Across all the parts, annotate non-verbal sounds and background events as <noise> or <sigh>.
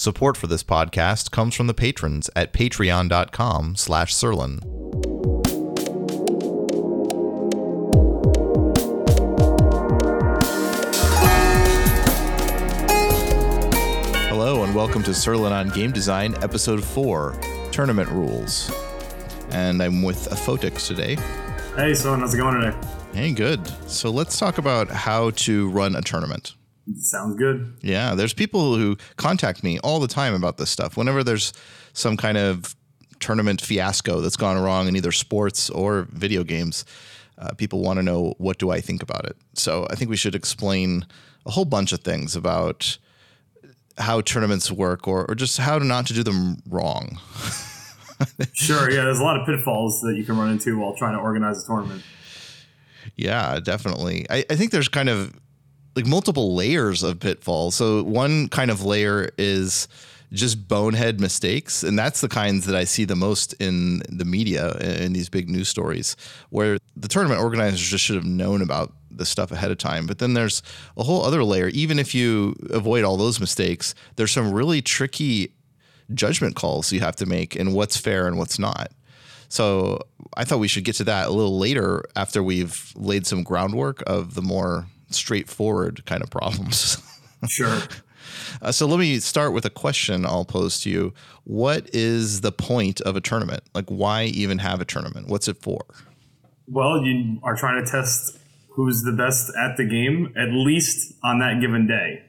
Support for this podcast comes from the patrons at patreon.com slash Sirlin. Hello and welcome to Sirlin on Game Design, Episode 4, Tournament Rules. And I'm with Aphotix today. Hey, son, how's it going today? Hey, good. So let's talk about how to run a tournament. Sounds good. Yeah, there's people who contact me all the time about this stuff. Whenever there's some kind of tournament fiasco that's gone wrong in either sports or video games, uh, people want to know what do I think about it. So I think we should explain a whole bunch of things about how tournaments work or, or just how to not to do them wrong. <laughs> sure, yeah, there's a lot of pitfalls that you can run into while trying to organize a tournament. Yeah, definitely. I, I think there's kind of like multiple layers of pitfalls. So one kind of layer is just bonehead mistakes, and that's the kinds that I see the most in the media in these big news stories, where the tournament organizers just should have known about the stuff ahead of time. But then there's a whole other layer. Even if you avoid all those mistakes, there's some really tricky judgment calls you have to make and what's fair and what's not. So I thought we should get to that a little later after we've laid some groundwork of the more straightforward kind of problems. <laughs> Sure. uh, so let me start with a question I'll pose to you. What is the point of a tournament? Like, why even have a tournament? What's it for? Well, you are trying to test who's the best at the game, at least on that given day.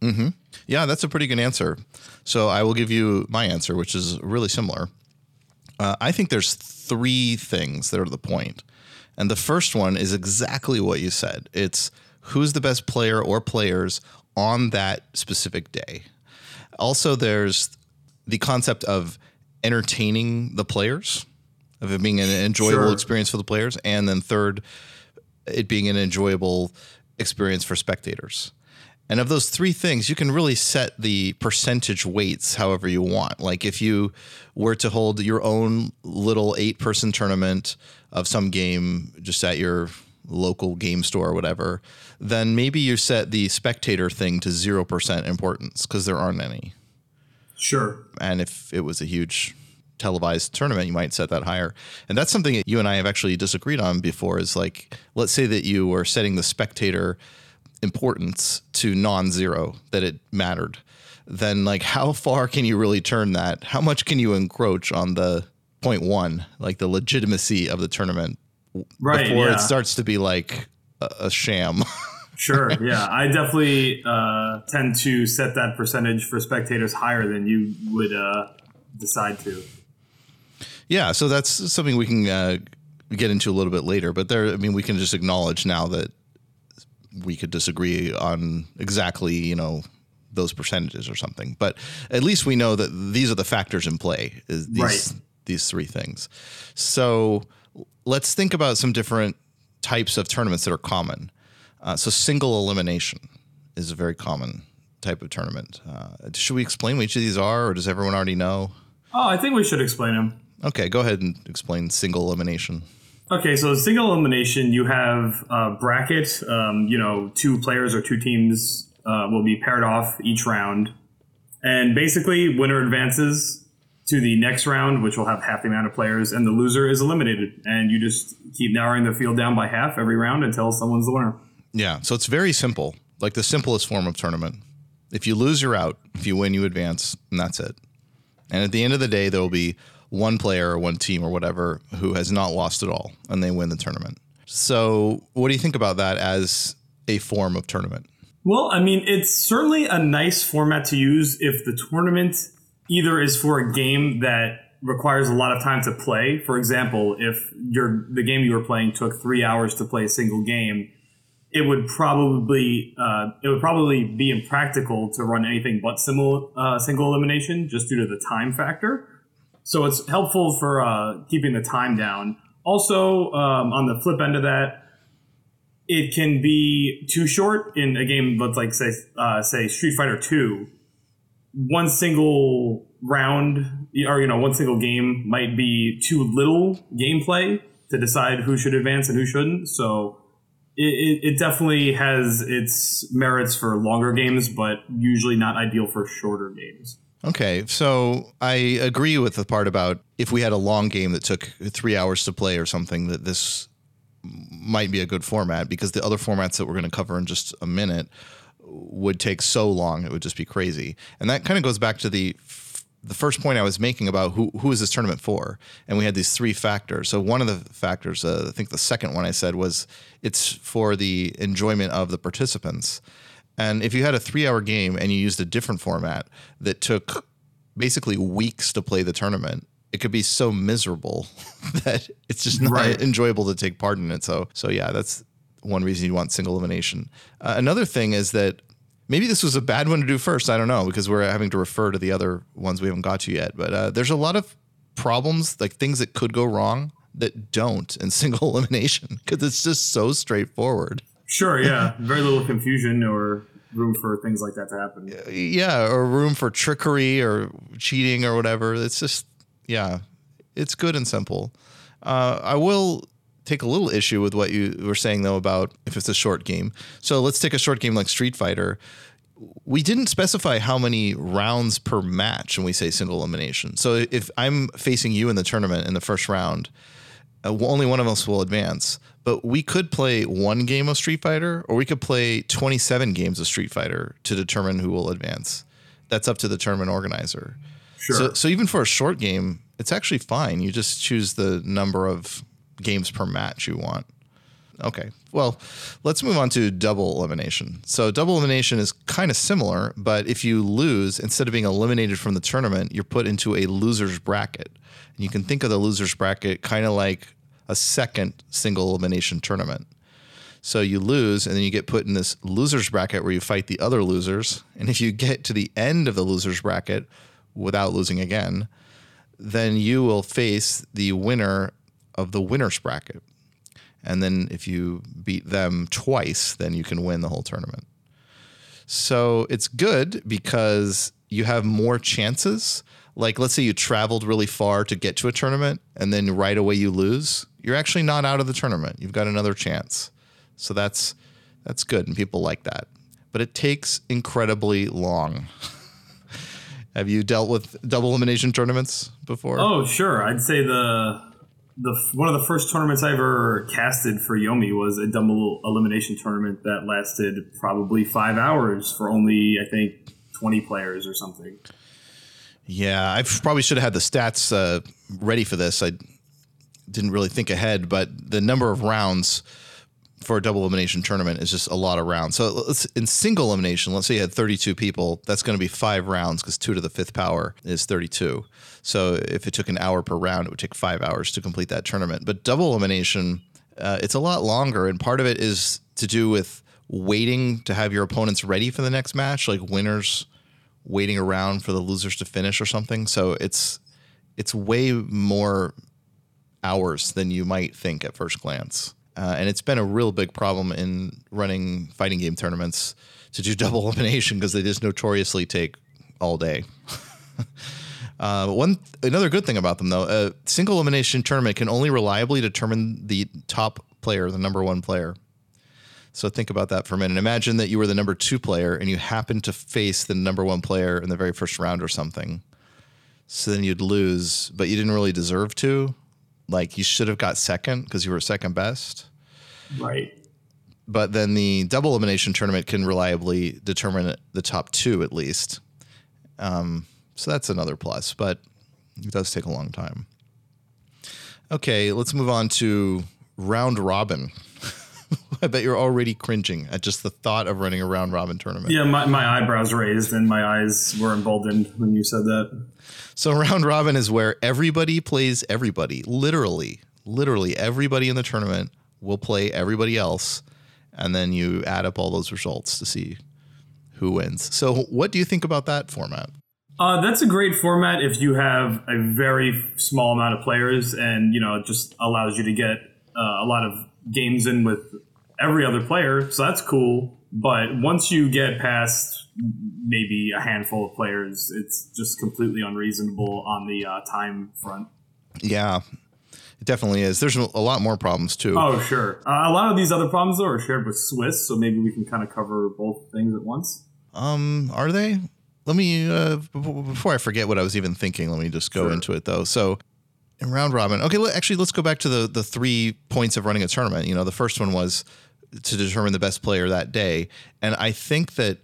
Mm-hmm. Yeah, that's a pretty good answer. So I will give you my answer, which is really similar. Uh, I think there's three things that are the point. And the first one is exactly what you said. It's who's the best player or players on that specific day. Also, there's the concept of entertaining the players, of it being an enjoyable sure. experience for the players. And then third, it being an enjoyable experience for spectators. And of those three things, you can really set the percentage weights however you want. Like if you were to hold your own little eight person tournament of some game just at your local game store or whatever, then maybe you set the spectator thing to 0% importance because there aren't any. Sure. And if it was a huge televised tournament, you might set that higher. And that's something that you and I have actually disagreed on before is like, let's say that you were setting the spectator importance to non zero, that it mattered. Then, like, how far can you really turn that? How much can you encroach on the point one, like the legitimacy of the tournament, right, before yeah. it starts to be like a, a sham. <laughs> sure, yeah, I definitely uh, tend to set that percentage for spectators higher than you would uh, decide to. Yeah, so that's something we can uh, get into a little bit later. But there, I mean, we can just acknowledge now that we could disagree on exactly, you know, those percentages or something. But at least we know that these are the factors in play. Is these, right these three things. So let's think about some different types of tournaments that are common. Uh, so single elimination is a very common type of tournament. Uh, should we explain what each of these are, or does everyone already know? Oh, I think we should explain them. Okay, go ahead and explain single elimination. Okay, so single elimination, you have a bracket. Um, you know, two players or two teams uh, will be paired off each round, and basically, winner advances to the next round, which will have half the amount of players, and the loser is eliminated. And you just keep narrowing the field down by half every round until someone's the winner. Yeah, so it's very simple, like the simplest form of tournament. If you lose, you're out. If you win, you advance, and that's it. And at the end of the day, there will be one player or one team or whatever who has not lost at all, and they win the tournament. So, what do you think about that as a form of tournament? Well, I mean, it's certainly a nice format to use if the tournament either is for a game that requires a lot of time to play. For example, if your the game you were playing took three hours to play a single game, it would probably uh, it would probably be impractical to run anything but single uh, single elimination just due to the time factor. So it's helpful for uh, keeping the time down. Also, um, on the flip end of that, it can be too short in a game. Let's like say uh, say Street Fighter Two one single round or you know one single game might be too little gameplay to decide who should advance and who shouldn't. So it, it definitely has its merits for longer games, but usually not ideal for shorter games. Okay, so I agree with the part about if we had a long game that took three hours to play or something, that this might be a good format because the other formats that we're going to cover in just a minute would take so long it would just be crazy. And that kind of goes back to the the first point I was making about who who is this tournament for, and we had these three factors. So one of the factors, uh, I think the second one I said was it's for the enjoyment of the participants. And if you had a three-hour game and you used a different format that took basically weeks to play the tournament, it could be so miserable <laughs> that it's just not right. enjoyable to take part in it. So, so yeah, that's one reason you want single elimination. Uh, another thing is that maybe this was a bad one to do first. I don't know because we're having to refer to the other ones we haven't got to yet. But uh, there's a lot of problems, like things that could go wrong that don't in <laughs> single elimination because it's just so straightforward. Sure, yeah, very little confusion or room for things like that to happen. Yeah, or room for trickery or cheating or whatever. It's just yeah, it's good and simple. Uh, I will take a little issue with what you were saying though about if it's a short game. So let's take a short game like Street Fighter. We didn't specify how many rounds per match when we say single elimination. So if I'm facing you in the tournament in the first round, uh, only one of us will advance. But we could play one game of Street Fighter, or we could play 27 games of Street Fighter to determine who will advance. That's up to the tournament organizer. Sure. So, so even for a short game, it's actually fine. You just choose the number of games per match you want. Okay. Well, let's move on to double elimination. So, double elimination is kind of similar, but if you lose, instead of being eliminated from the tournament, you're put into a loser's bracket. And you can think of the loser's bracket kind of like a second single elimination tournament. So, you lose, and then you get put in this loser's bracket where you fight the other losers. And if you get to the end of the loser's bracket without losing again, then you will face the winner of the winner's bracket. And then if you beat them twice, then you can win the whole tournament. So it's good because you have more chances. Like, let's say you traveled really far to get to a tournament and then right away you lose. You're actually not out of the tournament. You've got another chance. So that's that's good and people like that. But it takes incredibly long. <laughs> have you dealt with double elimination tournaments before? Oh, sure. I'd say the the one of the first tournaments I ever casted for Yomi was a double elimination tournament that lasted probably five hours for only I think twenty players or something. Yeah, I probably should have had the stats uh, ready for this. I didn't really think ahead, but the number of rounds for a double elimination tournament is just a lot of rounds. So in single elimination, let's say you had 32 people, that's going to be five rounds because two to the fifth power is 32. So if it took an hour per round, it would take five hours to complete that tournament. But double elimination, uh, it's a lot longer, and part of it is to do with waiting to have your opponents ready for the next match, like winners waiting around for the losers to finish or something. So it's it's way more hours than you might think at first glance. Uh, and it's been a real big problem in running fighting game tournaments to do <laughs> double elimination because they just notoriously take all day. <laughs> uh, one another good thing about them though, a single elimination tournament can only reliably determine the top player, the number one player. So think about that for a minute. Imagine that you were the number two player and you happened to face the number one player in the very first round or something. So then you'd lose, but you didn't really deserve to like you should have got second because you were second best. Right. But then the double elimination tournament can reliably determine the top two at least. Um, so that's another plus, but it does take a long time. Okay, let's move on to round robin. <laughs> I bet you're already cringing at just the thought of running a round robin tournament. Yeah, my, my eyebrows raised and my eyes were emboldened when you said that. So round robin is where everybody plays everybody. Literally, literally everybody in the tournament will play everybody else, and then you add up all those results to see who wins. So, what do you think about that format? Uh, that's a great format if you have a very small amount of players, and you know it just allows you to get uh, a lot of games in with every other player. So that's cool. But once you get past maybe a handful of players, it's just completely unreasonable on the uh, time front. Yeah, It definitely is. There's a lot more problems too. Oh, sure. Uh, a lot of these other problems though are shared with Swiss, so maybe we can kind of cover both things at once. Um, are they? Let me uh, before I forget what I was even thinking. Let me just go Sure. into it though. So in round robin, okay. Actually, let's go back to the the three points of running a tournament. You know, the first one was to determine the best player that day, and I think that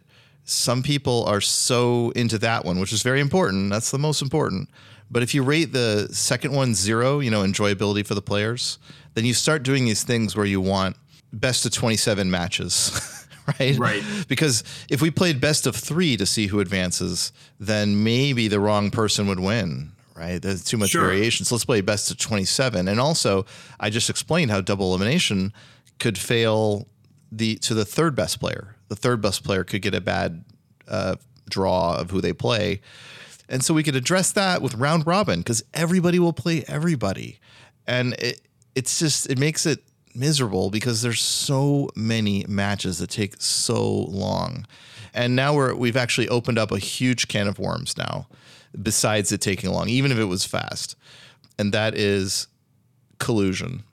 some people are so into that one, which is very important. That's the most important. But if you rate the second one zero, you know, enjoyability for the players, then you start doing these things where you want best of 27 matches, <laughs> right? Right. Because if we played best of three to see who advances, then maybe the wrong person would win, right? There's too much Sure. variation. So let's play best of 27. And also, I just explained how double elimination could fail the to the third best player. The third best player could get a bad uh, draw of who they play. And so we could address that with round robin because everybody will play everybody. And it, it's just, it makes it miserable because there's so many matches that take so long. And now we're, we've actually opened up a huge can of worms now, besides it taking long, even if it was fast. And that is collusion.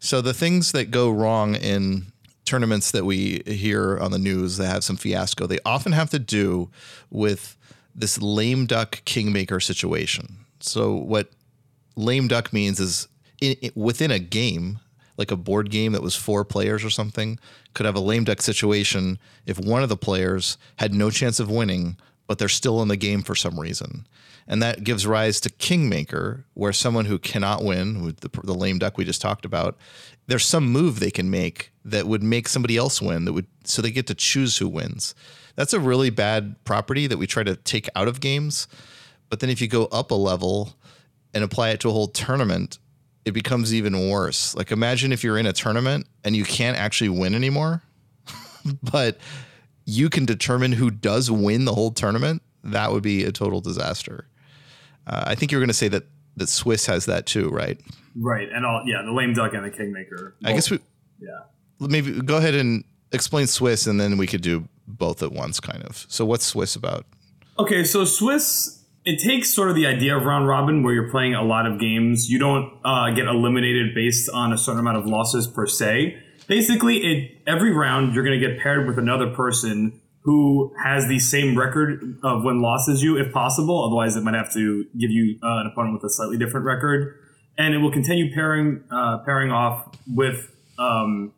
So the things that go wrong in tournaments that we hear on the news that have some fiasco, they often have to do with this lame duck kingmaker situation. So what lame duck means is in, in- within a game, like a board game that was four players or something, could have a lame duck situation if one of the players had no chance of winning, but they're still in the game for some reason. And that gives rise to kingmaker, where someone who cannot win, with the, the lame duck we just talked about, there's some move they can make that would make somebody else win. That would so they get to choose who wins. That's a really bad property that we try to take out of games. But then if you go up a level and apply it to a whole tournament, it becomes even worse. Like imagine if you're in a tournament and you can't actually win anymore, <laughs> but you can determine who does win the whole tournament. That would be a total disaster. Uh, I think you were going to say that that Swiss has that too, right? Right, and all yeah, the lame duck and the kingmaker. I guess we yeah. maybe go ahead and explain Swiss, and then we could do both at once, kind of. So what's Swiss about? Okay, so Swiss, it takes sort of the idea of round robin where you're playing a lot of games. You don't uh, get eliminated based on a certain amount of losses per se. Basically, it every round you're going to get paired with another person who has the same record of win loss as you, if possible. Otherwise, it might have to give you uh, an opponent with a slightly different record, and it will continue pairing uh, pairing off with um,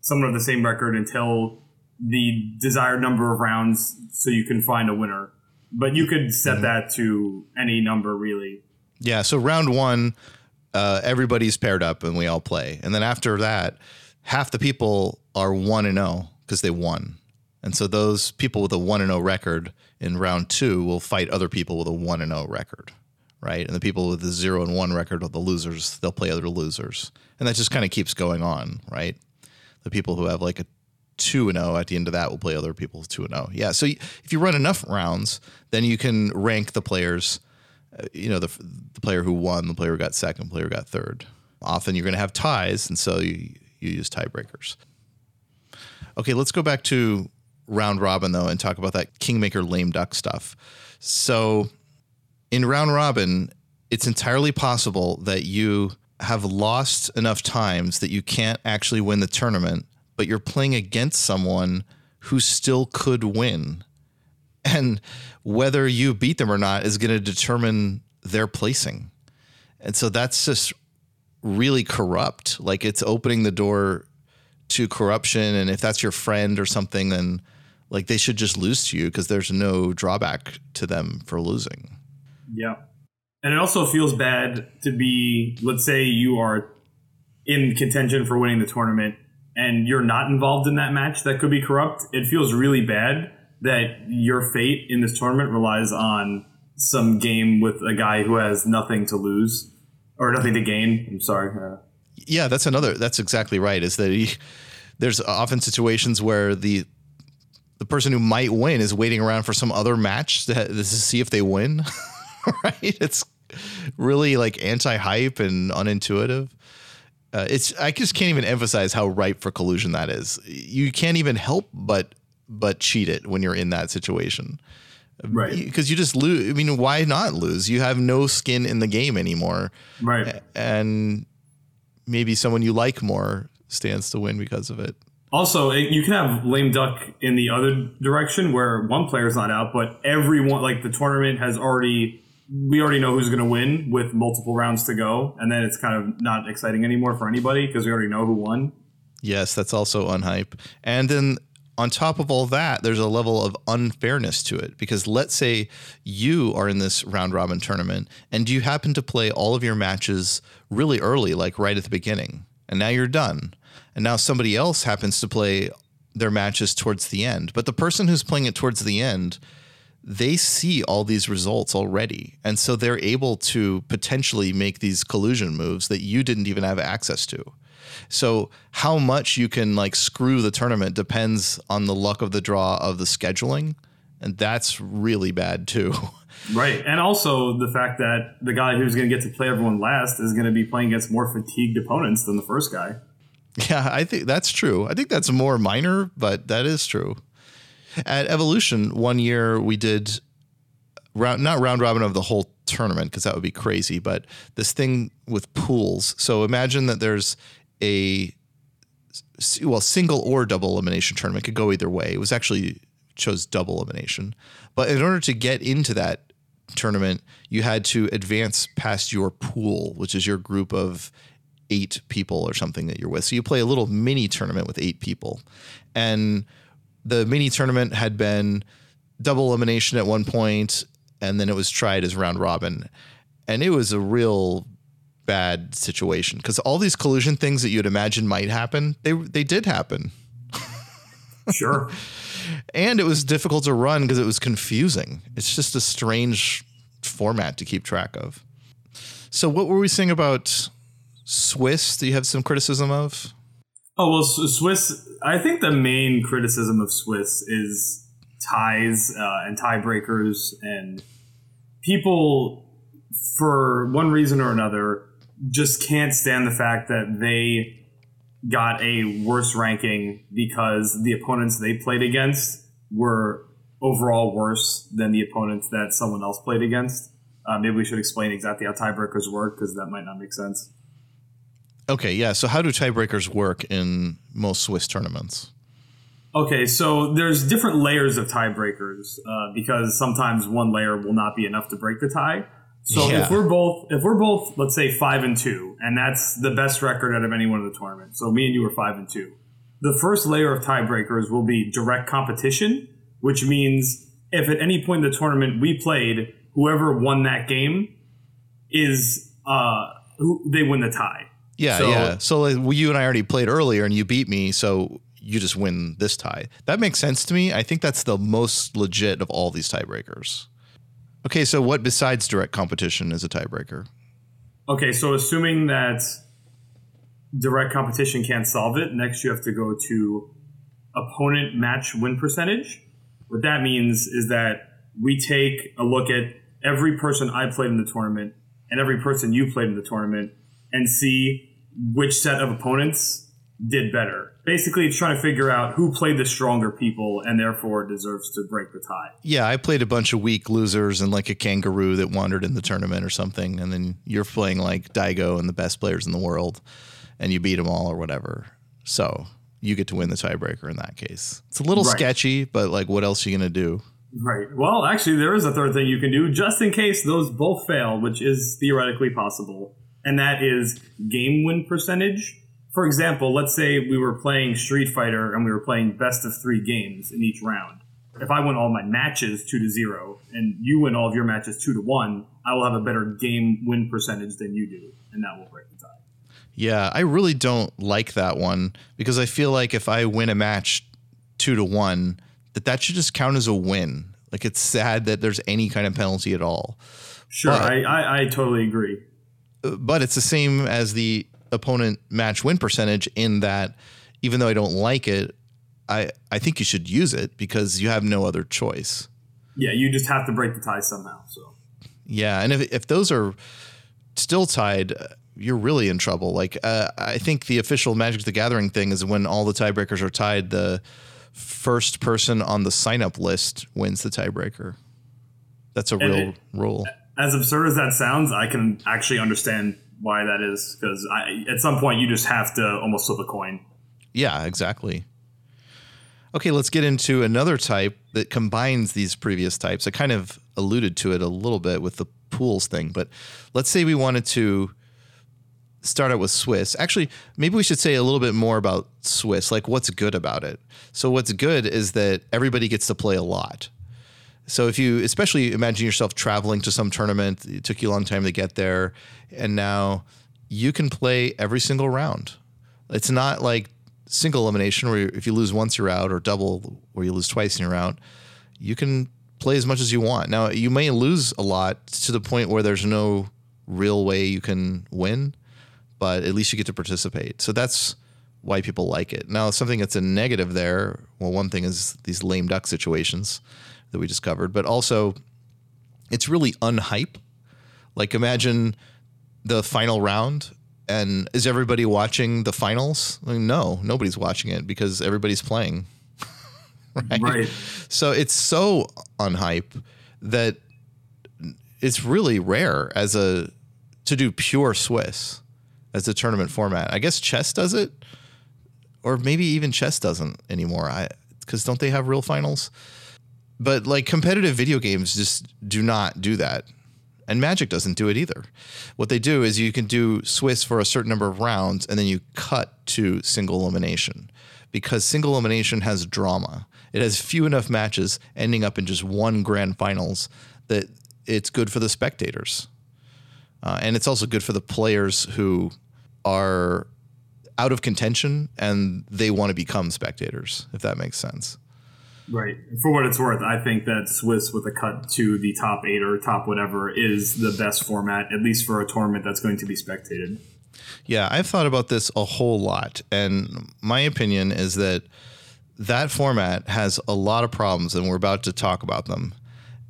someone of the same record until the desired number of rounds so you can find a winner. But you could set that to any number really. Yeah. So round one, uh, everybody's paired up and we all play, and then after that, half the people are one and zero because they won, and so those people with a one and zero record in round two will fight other people with a one and zero record, right? And the people with the zero and one record are the losers. They'll play other losers, and that just kind of keeps going on, right? The people who have like a two and zero at the end of that we'll play other people two and zero. Yeah. So if you run enough rounds, then you can rank the players uh, you know the the player who won, the player who got second, the player who got third. Often you're going to have ties, and so you you use tiebreakers. Okay, let's go back to round robin though and talk about that kingmaker lame duck stuff. So in round robin, it's entirely possible that you have lost enough times that you can't actually win the tournament, but you're playing against someone who still could win and whether you beat them or not is going to determine their placing. And so that's just really corrupt. Like it's opening the door to corruption. And if that's your friend or something, then like they should just lose to you because there's no drawback to them for losing. Yeah. And it also feels bad to be, let's say you are in contention for winning the tournament and you're not involved in that match that could be corrupt. It feels really bad that your fate in this tournament relies on some game with a guy who has nothing to lose or nothing to gain. I'm sorry. Uh, Yeah, that's another. That's exactly right. Is that he, there's often situations where the the person who might win is waiting around for some other match to, to see if they win. <laughs> right? It's really like anti hype and unintuitive. Uh, it's I just can't even emphasize how ripe for collusion that is. You can't even help but but cheat it when you're in that situation right. because you just lose. I mean, why not lose? You have no skin in the game anymore Right. and maybe someone you like more stands to win because of it. Also, it, you can have lame duck in the other direction where one player's not out, but everyone like the tournament has already we already know who's going to win with multiple rounds to go, and then it's kind of not exciting anymore for anybody because we already know who won. Yes, that's also unhype. And then on top of all that, there's a level of unfairness to it because let's say you are in this round robin tournament and you happen to play all of your matches really early, like right at the beginning, and now you're done. And now somebody else happens to play their matches towards the end. But the person who's playing it towards the end, they see all these results already. And so they're able to potentially make these collusion moves that you didn't even have access to. So how much you can like screw the tournament depends on the luck of the draw of the scheduling, and that's really bad too. <laughs> Right, and also the fact that the guy who's going to get to play everyone last is going to be playing against more fatigued opponents than the first guy. Yeah, I think that's true. I think that's more minor, but that is true. At Evolution, one year we did round not round robin of the whole tournament because that would be crazy, but this thing with pools. So imagine that there's a well single or double elimination tournament could go either way. It was actually chose double elimination, but in order to get into that tournament, you had to advance past your pool, which is your group of eight people or something that you're with. So you play a little mini tournament with eight people, and the mini tournament had been double elimination at one point, and then it was tried as round robin, and it was a real bad situation because all these collusion things that you'd imagine might happen, they they did happen. <laughs> Sure. and it was difficult to run because it was confusing. It's just a strange format to keep track of. So, what were we saying about Swiss? Do you have some criticism of? Oh well, Swiss. I think the main criticism of Swiss is ties uh, and tiebreakers, and people, for one reason or another, just can't stand the fact that they got a worse ranking because the opponents they played against were overall worse than the opponents that someone else played against. Uh, maybe we should explain exactly how tiebreakers work because that might not make sense. Okay, yeah. So, how do tiebreakers work in most Swiss tournaments? Okay, so there's different layers of tiebreakers uh, because sometimes one layer will not be enough to break the tie. So Yeah. if we're both if we're both let's say five and two, and that's the best record out of anyone in the tournament. So me and you are five and two. The first layer of tiebreakers will be direct competition, which means if at any point in the tournament we played, whoever won that game is uh who they win the tie. Yeah, So- yeah. So, like, well, you and I already played earlier, and you beat me, so you just win this tie. That makes sense to me. I think that's the most legit of all these tiebreakers. Okay, so what besides direct competition is a tiebreaker? Okay, so assuming that direct competition can't solve it, next you have to go to opponent match win percentage. What that means is that we take a look at every person I played in the tournament and every person you played in the tournament and see which set of opponents did better. Basically, it's trying to figure out who played the stronger people and therefore deserves to break the tie. Yeah, I played a bunch of weak losers and like a kangaroo that wandered in the tournament or something, and then you're playing like Daigo and the best players in the world, and you beat them all or whatever. So you get to win the tiebreaker in that case. It's a little Right. sketchy, but like, what else are you gonna do? Right. Well, actually, there is a third thing you can do just in case those both fail, which is theoretically possible, and that is game win percentage. For example, let's say we were playing Street Fighter and we were playing best of three games in each round. If I win all my matches two to zero and you win all of your matches two to one, I will have a better game win percentage than you do, and that will break the tie. Yeah, I really don't like that one because I feel like if I win a match two to one, that that should just count as a win. Like it's sad that there's any kind of penalty at all. Sure, But- I, I, I totally agree. But it's the same as the opponent match win percentage in that even though I don't like it, I I think you should use it because you have no other choice. Yeah, you just have to break the tie somehow. So Yeah, and if if those are still tied, uh, you're really in trouble. Like uh, I think the official Magic the Gathering thing is when all the tiebreakers are tied, the first person on the sign up list wins the tiebreaker. That's a real it- rule. As absurd as that sounds, I can actually understand why that is because at some point you just have to almost flip a coin. Yeah, exactly. Okay, let's get into another type that combines these previous types. I kind of alluded to it a little bit with the pools thing, but let's say we wanted to start out with Swiss. Actually, maybe we should say a little bit more about Swiss, like what's good about it. So, what's good is that everybody gets to play a lot. So, if you especially imagine yourself traveling to some tournament, it took you a long time to get there, and now you can play every single round. It's not like single elimination where if you lose once you're out or double where you lose twice and you're out. You can play as much as you want. Now you may lose a lot to the point where there's no real way you can win but at least you get to participate. So that's why people like it. Now something that's a negative there well one thing is these lame duck situations that we discovered but also it's really unhype like imagine the final round and is everybody watching the finals? No, nobody's watching it because everybody's playing. <laughs> right? right. So it's so unhype that it's really rare as a to do pure Swiss as a tournament format. I guess chess does it, or maybe even chess doesn't anymore. I because don't they have real finals? But like competitive video games just do not do that. And Magic doesn't do it either. What they do is you can do Swiss for a certain number of rounds and then you cut to single elimination because single elimination has drama. It has few enough matches ending up in just one grand finals that it's good for the spectators. Uh, and it's also good for the players who are out of contention and they want to become spectators, if that makes sense. Right. For what it's worth, I think that Swiss with a cut to the top eight or top whatever is the best format, at least for a tournament that's going to be spectated. Yeah, I've thought about this a whole lot. And my opinion is that that format has a lot of problems, and we're about to talk about them.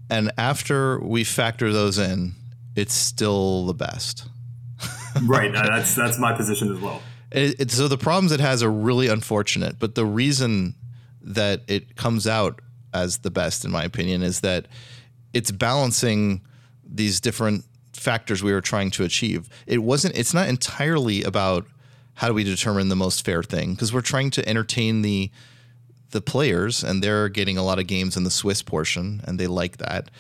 And after we factor those in, it's still the best. <laughs> right. Uh, that's that's my position as well. It, it, so the problems it has are really unfortunate, but the reason that it comes out as the best, in my opinion, is that it's balancing these different factors we were trying to achieve. It wasn't. It's not entirely about how do we determine the most fair thing because we're trying to entertain the the players and they're getting a lot of games in the Swiss portion and they like that.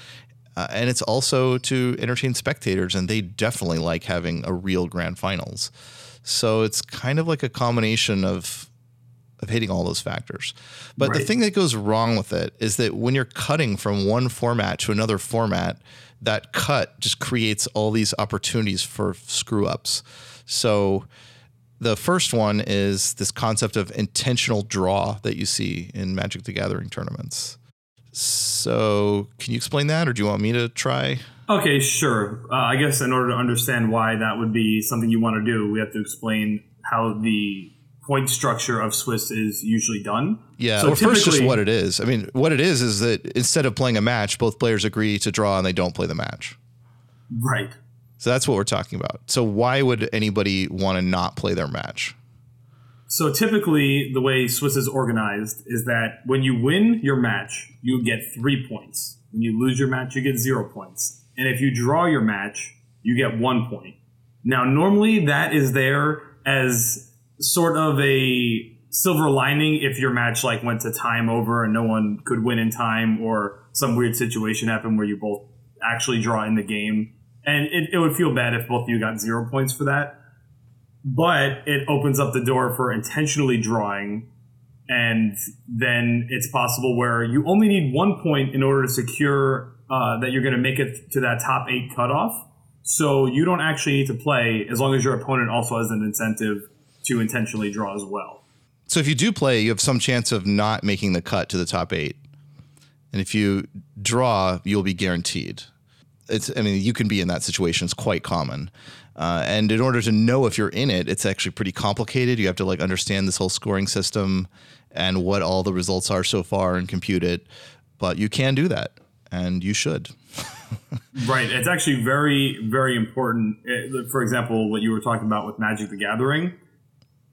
Uh, and it's also to entertain spectators and they definitely like having a real grand finals. So it's kind of like a combination of of hitting all those factors. But right. the thing that goes wrong with it is that when you're cutting from one format to another format, that cut just creates all these opportunities for screw ups. So the first one is this concept of intentional draw that you see in Magic the Gathering tournaments. So, can you explain that, or do you want me to try? Okay, sure. Uh, I guess in order to understand why that would be something you want to do, we have to explain how the point structure of Swiss is usually done. Yeah, so well, first just what it is. I mean, what it is is that instead of playing a match, both players agree to draw and they don't play the match. Right. So that's what we're talking about. So why would anybody want to not play their match? So typically, the way Swiss is organized is that when you win your match, you get three points. When you lose your match, you get zero points. And if you draw your match, you get one point. Now, normally that is there as sort of a silver lining if your match like went to time over and no one could win in time or some weird situation happened where you both actually draw in the game. And it, it would feel bad if both of you got zero points for that. But it opens up the door for intentionally drawing. And then it's possible where you only need one point in order to secure uh, that you're going to make it to that top eight cutoff. So you don't actually need to play as long as your opponent also has an incentive to intentionally draw as well. So if you do play, you have some chance of not making the cut to the top eight. And if you draw, you'll be guaranteed. It's, I mean, you can be in that situation. It's quite common. Uh, and in order to know if you're in it, it's actually pretty complicated. You have to like understand this whole scoring system and what all the results are so far and compute it. But you can do that, and you should. <laughs> right. It's actually very, very important. For example, what you were talking about with Magic the Gathering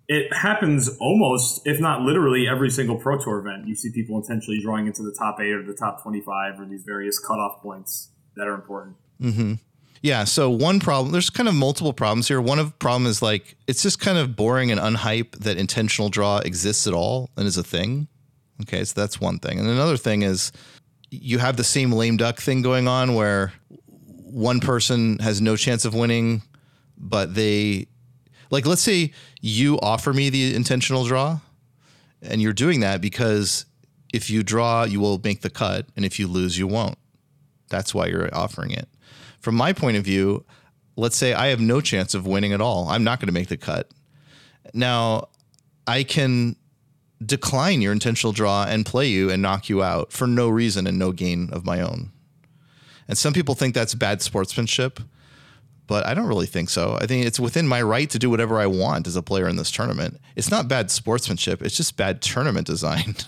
it happens almost, if not literally, every single Pro Tour event. You see people intentionally drawing into the top eight or the top 25 or these various cutoff points that are important. Mm-hmm. Yeah. So one problem, there's kind of multiple problems here. One of problem is like it's just kind of boring and unhype that intentional draw exists at all and is a thing. Okay, so that's one thing. And another thing is you have the same lame duck thing going on where one person has no chance of winning, but they like let's say you offer me the intentional draw and you're doing that because if you draw, you will make the cut, and if you lose, you won't. That's why you're offering it. From my point of view, let's say I have no chance of winning at all. I'm not going to make the cut. Now, I can decline your intentional draw and play you and knock you out for no reason and no gain of my own. And some people think that's bad sportsmanship, but I don't really think so. I think it's within my right to do whatever I want as a player in this tournament. It's not bad sportsmanship, it's just bad tournament design. <laughs>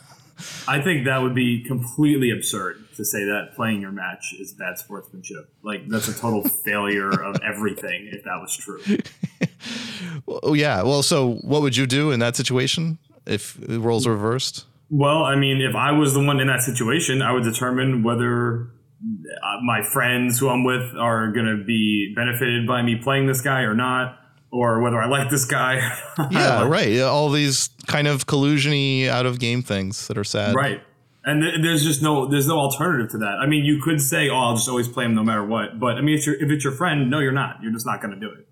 I think that would be completely absurd to say that playing your match is bad sportsmanship. Like that's a total <laughs> failure of everything if that was true. <laughs> well, oh, yeah. Well, so what would you do in that situation if the roles are reversed? Well, I mean, if I was the one in that situation, I would determine whether uh, my friends who I'm with are going to be benefited by me playing this guy or not or whether I like this guy. <laughs> yeah, right. All these kind of collusiony out of game things that are sad. Right. And th- there's just no there's no alternative to that. I mean, you could say, "Oh, I'll just always play him no matter what." But I mean, if, if it's your friend, no, you're not. You're just not going to do it.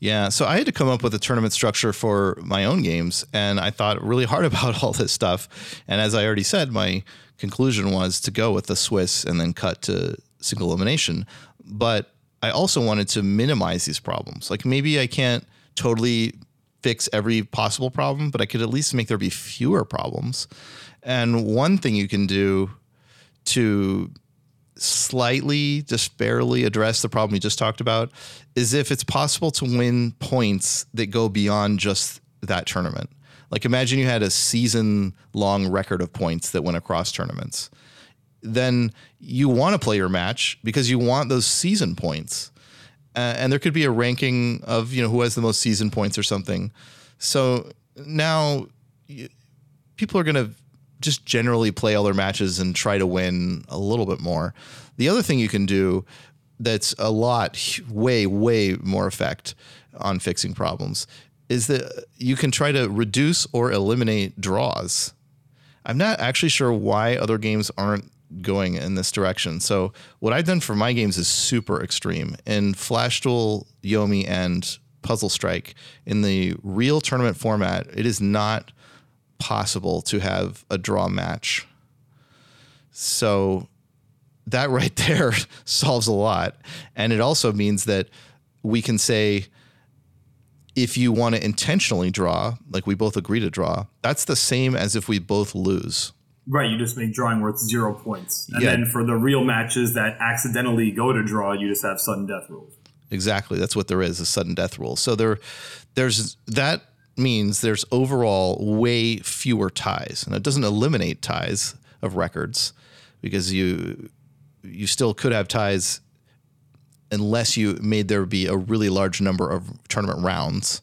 Yeah, so I had to come up with a tournament structure for my own games, and I thought really hard <laughs> about all this stuff. And as I already said, my conclusion was to go with the Swiss and then cut to single elimination. But I also wanted to minimize these problems. Like maybe I can't totally fix every possible problem, but I could at least make there be fewer problems. And one thing you can do to slightly, just barely address the problem you just talked about is if it's possible to win points that go beyond just that tournament. Like imagine you had a season long record of points that went across tournaments then you want to play your match because you want those season points. Uh, and there could be a ranking of you know who has the most season points or something. So now you, people are going to just generally play all their matches and try to win a little bit more. The other thing you can do that's a lot way way more effect on fixing problems is that you can try to reduce or eliminate draws. I'm not actually sure why other games aren't going in this direction. So what I've done for my games is super extreme. In Flash Duel, Yomi, and Puzzle Strike, in the real tournament format, it is not possible to have a draw match. So that <laughs> right there solves a lot. And it also means that we can say, if you want to intentionally draw, like we both agree to draw, that's the same as if we both lose. Right, you just make drawing worth zero points. And yeah. then for the real matches that accidentally go to draw, you just have sudden death rules. Exactly. That's what there is, a sudden death rule. So there there's that means there's overall way fewer ties. And it doesn't eliminate ties of records because you you still could have ties unless you made there be a really large number of tournament rounds.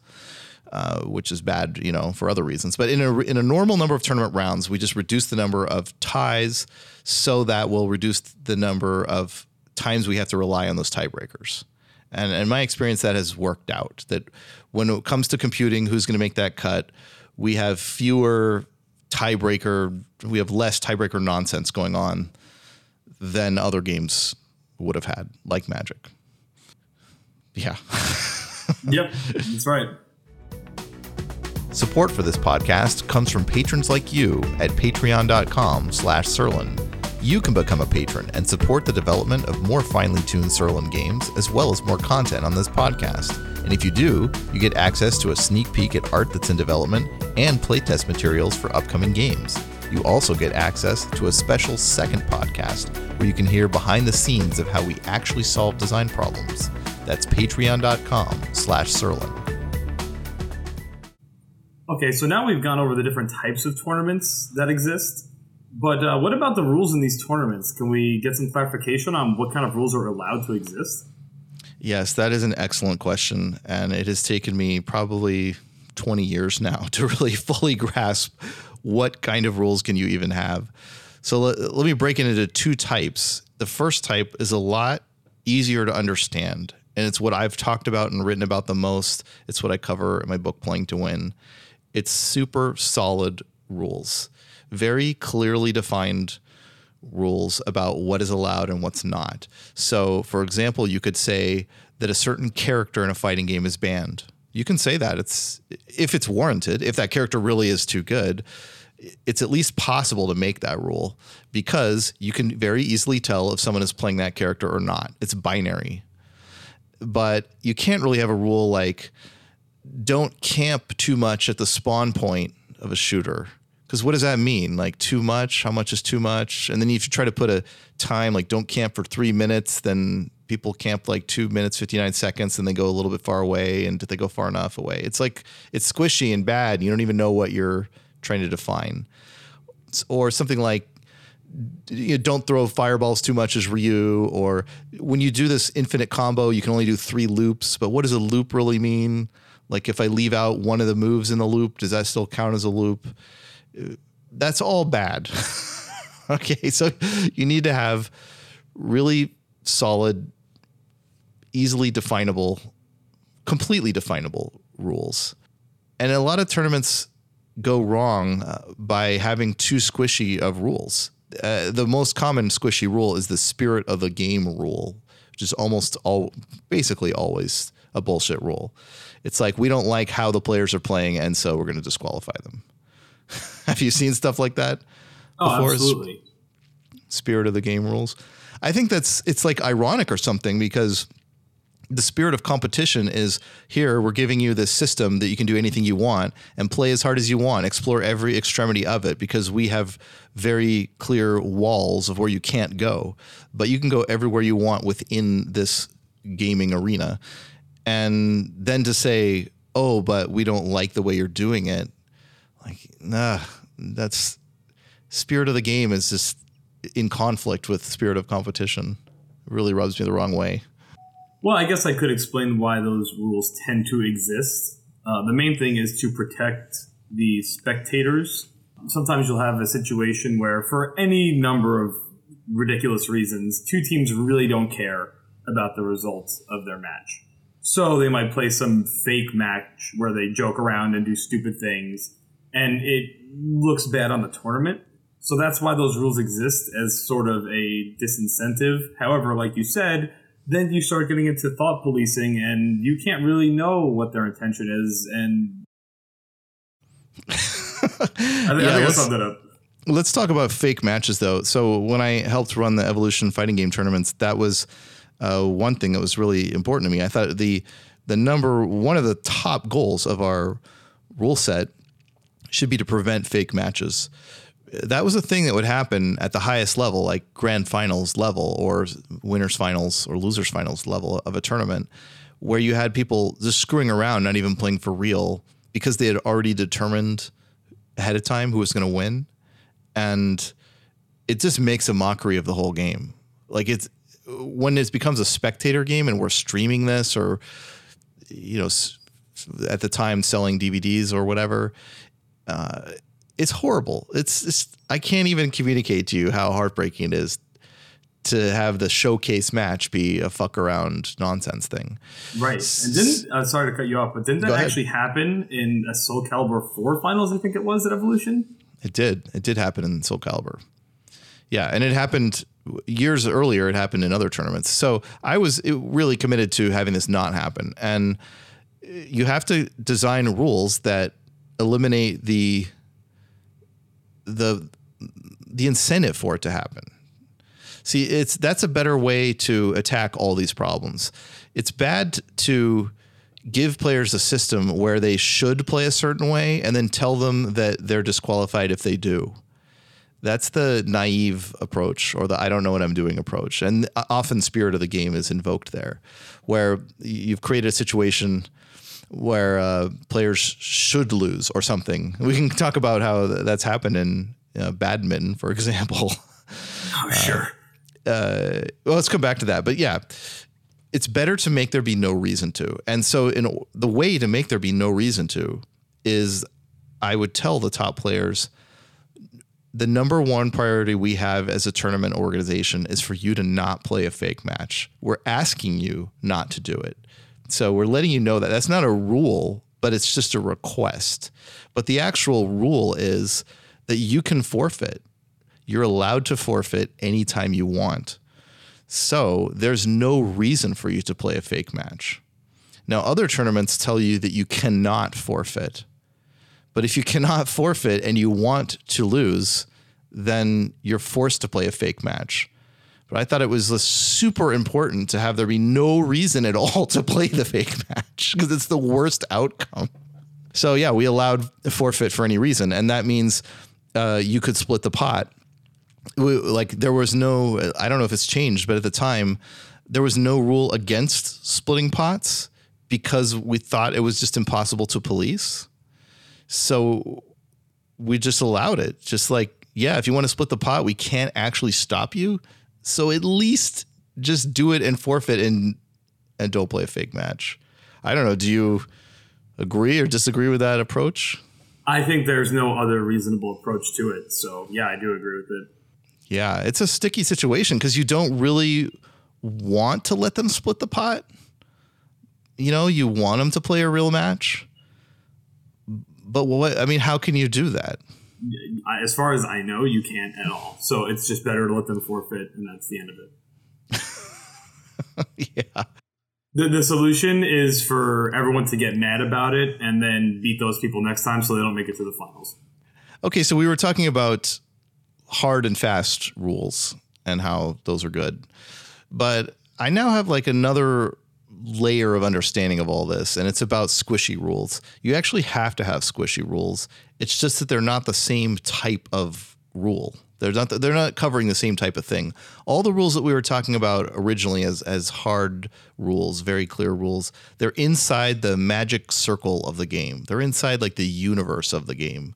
Uh, which is bad, you know, for other reasons. But in a in a normal number of tournament rounds, we just reduce the number of ties, so that we'll reduce the number of times we have to rely on those tiebreakers. And in my experience, that has worked out. That when it comes to computing, who's going to make that cut, we have fewer tiebreaker, we have less tiebreaker nonsense going on than other games would have had, like Magic. Yeah. <laughs> yep, that's right. Support for this podcast comes from patrons like you at patreon.com slash Sirlin. You can become a patron and support the development of more finely tuned Sirlin games, as well as more content on this podcast. And if you do, you get access to a sneak peek at art that's in development and playtest materials for upcoming games. You also get access to a special second podcast where you can hear behind the scenes of how we actually solve design problems. That's patreon.com slash Sirlin. Okay, so now we've gone over the different types of tournaments that exist. But uh, what about the rules in these tournaments? Can we get some clarification on what kind of rules are allowed to exist? Yes, that is an excellent question. And it has taken me probably 20 years now <laughs> to really fully grasp what kind of rules can you even have. So let, let me break it into two types. The first type is a lot easier to understand. And it's what I've talked about and written about the most. It's what I cover in my book, Playing to Win. It's super solid rules, very clearly defined rules about what is allowed and what's not. So, for example, you could say that a certain character in a fighting game is banned. You can say that it's if it's warranted, if that character really is too good, it's at least possible to make that rule because you can very easily tell if someone is playing that character or not. It's binary. But you can't really have a rule like don't camp too much at the spawn point of a shooter. Because what does that mean? Like too much? How much is too much? And then if you try to put a time, like don't camp for three minutes, then people camp like two minutes, 59 seconds, and they go a little bit far away. And did they go far enough away? It's like it's squishy and bad. You don't even know what you're trying to define. Or something like you know, don't throw fireballs too much as Ryu, or when you do this infinite combo, you can only do three loops. But what does a loop really mean? Like if I leave out one of the moves in the loop, does that still count as a loop? That's all bad. <laughs> okay, so you need to have really solid, easily definable, completely definable rules. And a lot of tournaments go wrong uh, by having too squishy of rules. Uh, the most common squishy rule is the spirit of the game rule, which is almost all basically always a bullshit rule. It's like we don't like how the players are playing, and so we're going to disqualify them. <laughs> Have you seen stuff like that? Oh, before? absolutely. Spirit of the game rules. I think that's it's like ironic or something because the spirit of competition is here we're giving you this system that you can do anything you want and play as hard as you want. Explore every extremity of it because we have very clear walls of where you can't go. But you can go everywhere you want within this gaming arena. And then to say oh but we don't like the way you're doing it like nah that's spirit of the game is just in conflict with spirit of competition. It really rubs me the wrong way well, I guess I could explain why those rules tend to exist. Uh, the main thing is to protect the spectators. Sometimes you'll have a situation where, for any number of ridiculous reasons, two teams really don't care about the results of their match. So they might play some fake match where they joke around and do stupid things, and it looks bad on the tournament. So that's why those rules exist as sort of a disincentive. However, like you said, then you start getting into thought policing and you can't really know what their intention is and I think, <laughs> yeah, I, think I summed it up. Let's talk about fake matches though. So when I helped run the Evolution fighting game tournaments, that was uh, one thing that was really important to me. I thought the the number one of the top goals of our rule set should be to prevent fake matches that was a thing that would happen at the highest level, like grand finals level or winners finals or losers finals level of a tournament, where you had people just screwing around, not even playing for real because they had already determined ahead of time who was going to win. And it just makes a mockery of the whole game. Like it's when it becomes a spectator game and we're streaming this or, you know, at the time selling DVDs or whatever. Uh, it's horrible. It's just I can't even communicate to you how heartbreaking it is to have the showcase match be a fuck around nonsense thing. Right. And didn't uh, sorry to cut you off, but didn't that actually happen in a Soul Calibur 4 finals, I think it was at Evolution? It did. It did happen in Soul Calibur. Yeah, and it happened years earlier it happened in other tournaments. So I was really committed to having this not happen. And you have to design rules that eliminate the the the incentive for it to happen. See, it's that's a better way to attack all these problems. It's bad to give players a system where they should play a certain way and then tell them that they're disqualified if they do. That's the naive approach or the I don't know what I'm doing approach. And uh, often spirit of the game is invoked there where you've created a situation where uh, players let's lose or something. We can talk about how that's happened in uh, badminton, for <laughs> example. Oh, sure. Uh, uh, well, let's come back to that. But yeah, it's better to make there be no reason to. And so, in the way to make there be no reason to is, I would tell the top players, the number one priority we have as a tournament organization is for you to not play a fake match. We're asking you not to do it. So we're letting you know that that's not a rule, but it's just a request. But the actual rule is that you can forfeit. You're allowed to forfeit anytime you want. So there's no reason for you to play a fake match. Now, other tournaments tell you that you cannot forfeit. But if you cannot forfeit and you want to lose, then you're forced to play a fake match. But I thought it was super important to have there be no reason at all <laughs> to play the fake match because it's the worst outcome. So yeah, we allowed forfeit for any reason, and that means uh, you could split the pot. We, like there was no, I don't know if it's changed, but at the time there was no rule against splitting pots because we thought it was just impossible to police. So we just allowed it. Just like, yeah, if you want to split the pot, we can't actually stop you. So at least just do it and forfeit and and don't play a fake match. I don't know. Do you agree or disagree with that approach? I think there's no other reasonable approach to it. So yeah, I do agree with it. Yeah, it's a sticky situation because you don't really want to let them split the pot. You know, you want them to play a real match but what? I mean, how can you do that? As far as I know, you can't at all. So it's just better to let them forfeit, and that's the end of it. <laughs> yeah. The, the solution is for everyone to get mad about it and then beat those people next time so they don't make it to the finals. Okay, so we were talking about hard and fast rules and how those are good. But I now have like another layer of understanding of all this, and it's about squishy rules. You actually have to have squishy rules. It's just that they're not the same type of rule. They're not they're not covering the same type of thing. All the rules that we were talking about originally as as hard rules, very clear rules, they're inside the magic circle of the game. They're inside like the universe of the game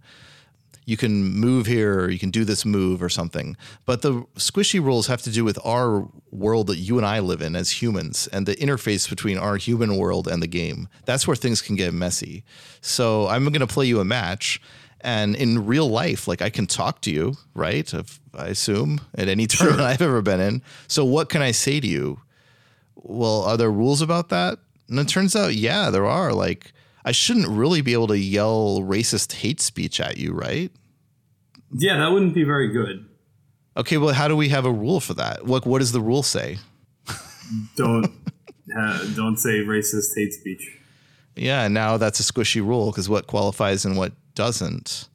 you can move here or you can do this move or something. But the squishy rules have to do with our world that you and I live in as humans and the interface between our human world and the game. That's where things can get messy. So I'm going to play you a match. And in real life, like I can talk to you, right? If, I assume at any <laughs> tournament sure. I've ever been in. So what can I say to you? Well, are there rules about that? And it turns out, yeah, there are. Like, I shouldn't really be able to yell racist hate speech at you, right? Yeah, that wouldn't be very good. Okay, well, how do we have a rule for that? What what does the rule say? don't <laughs> uh, don't say racist hate speech. Yeah, now that's a squishy rule because what qualifies and what doesn't.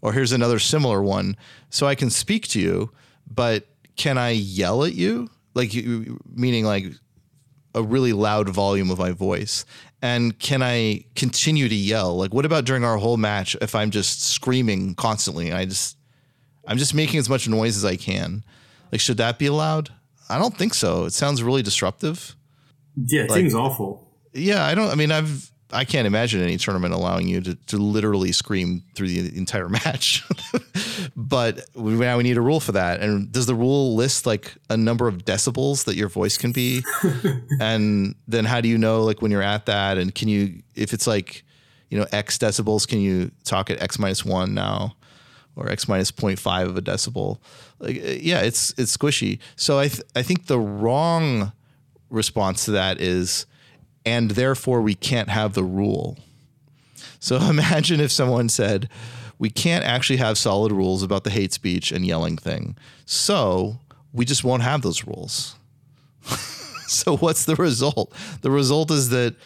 Or here's another similar one. So I can speak to you, but can I yell at you? Like meaning like a really loud volume of my voice and can I continue to yell? Like, what about during our whole match if I'm just screaming constantly? I just, I'm just making as much noise as I can. Like, should that be allowed? I don't think so. It sounds really disruptive. Yeah, it like, seems awful. Yeah, I don't. I mean, I've I can't imagine any tournament allowing you to, to literally scream through the entire <laughs> match. but we, now we need a rule for that. And does the rule list like a number of decibels that your voice can be? <laughs> and then how do you know like when you're at that? And can you, if it's like, you know, X decibels, can you talk at X minus one now? Or X minus 0.5 of a decibel. Like, uh, yeah, it's it's squishy. So I th- I think the wrong response to that is and therefore we can't have the rule. So <laughs> imagine if someone said, we can't actually have solid rules about the hate speech and yelling thing. So we just won't have those rules. <laughs> so what's the result? The result is that